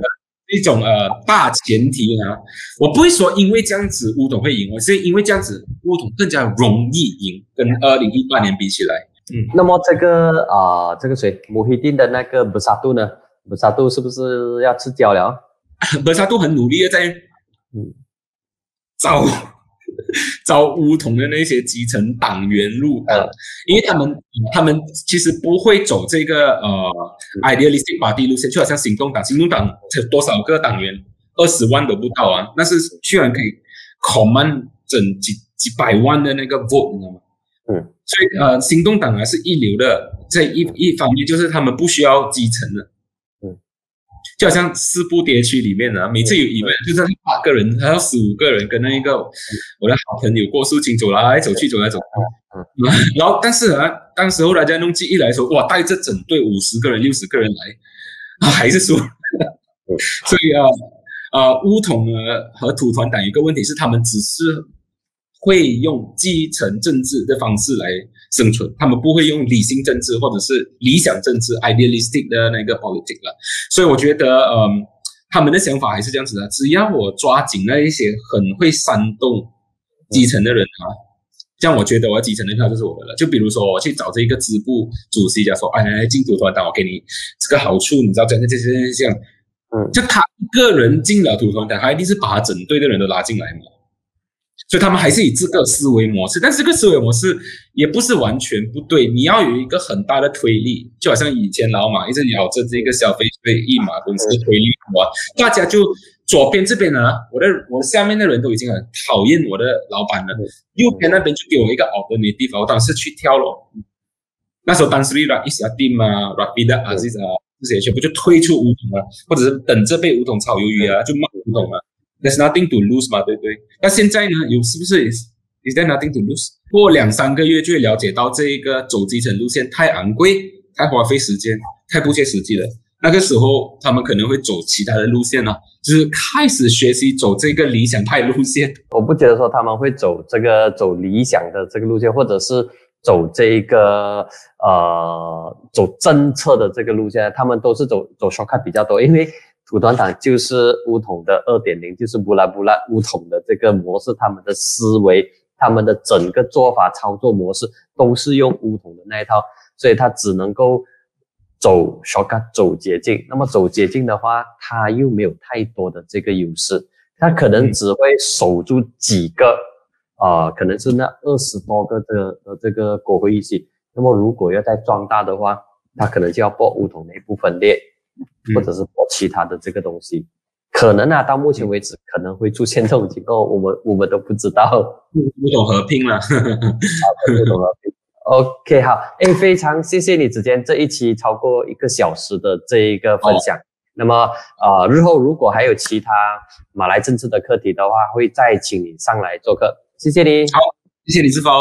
一种呃大前提啊，我不会说因为这样子乌统会赢，我是因为这样子乌统更加容易赢，跟二零一八年比起来，嗯，那么这个啊，这个谁穆希丁的那个布萨杜呢？布萨杜是不是要吃胶了？布萨杜很努力的在嗯找。招乌统的那些基层党员入党，因为他们他们其实不会走这个呃 idealistic party 路线，就好像行动党，行动党有多少个党员？二十万都不到啊，那是居然可以 command 整几几百万的那个 vote，你知道吗？嗯，所以呃，行动党还是一流的，这一一方面就是他们不需要基层的。就好像四部跌区里面呢，每次有一位就是八个人，还有十五个人跟那一个我的好朋友郭树清走来走去，走来走去。然后但是啊，当时候大家弄记忆来说，哇，带着整队五十个人、六十个人来，还是输。所以啊，啊，乌统呢和土团党一个问题是，他们只是会用基层政治的方式来。生存，他们不会用理性政治或者是理想政治 （idealistic） 的那个 politics 了，所以我觉得，嗯，他们的想法还是这样子的：只要我抓紧那一些很会煽动基层的人啊，这样我觉得我基层的票就是我的了。就比如说，我去找这一个支部主席，讲说：“哎，进土团党，我给你这个好处，你知道，这样这样这样。”嗯，就他一个人进了土团党，他一定是把整队的人都拉进来嘛。所以他们还是以这个思维模式，但是这个思维模式也不是完全不对。你要有一个很大的推力，就好像以前老马一直咬着这个消费税一码公司的推力，哇，大家就左边这边呢，我的我下面的人都已经很讨厌我的老板了，右边那边就给我一个好的地方，我当时去挑了。那时候当时利拉伊斯亚蒂嘛，拉比的阿兹啊这些全部就退出梧桐了，或者是等着被梧桐炒鱿鱼啊，就骂梧桐了。There's nothing to lose 嘛，对不对？那现在呢，有是不是，is there nothing to lose？过两三个月就会了解到这一个走基层路线太昂贵、太花费时间、太不切实际了。那个时候他们可能会走其他的路线呢，就是开始学习走这个理想派路线。我不觉得说他们会走这个走理想的这个路线，或者是走这个呃走政策的这个路线，他们都是走走 shortcut 比较多，因为。土团党就是乌统的二点零，就是布拉布拉乌统的这个模式，他们的思维，他们的整个做法、操作模式都是用乌统的那一套，所以他只能够走 shortcut，走捷径。那么走捷径的话，他又没有太多的这个优势，他可能只会守住几个，啊，可能是那二十多个的的这个国会议席。那么如果要再壮大的话，他可能就要破乌统那一部分裂。或者是播其他的这个东西，可能啊，到目前为止可能会出现这种情况，我们我们都不知道。不懂合拼了，不懂合拼。OK，好，哎，非常谢谢你之间这一期超过一个小时的这一个分享。那么啊，日后如果还有其他马来政治的课题的话，会再请你上来做客。谢谢你。好，谢谢李志峰。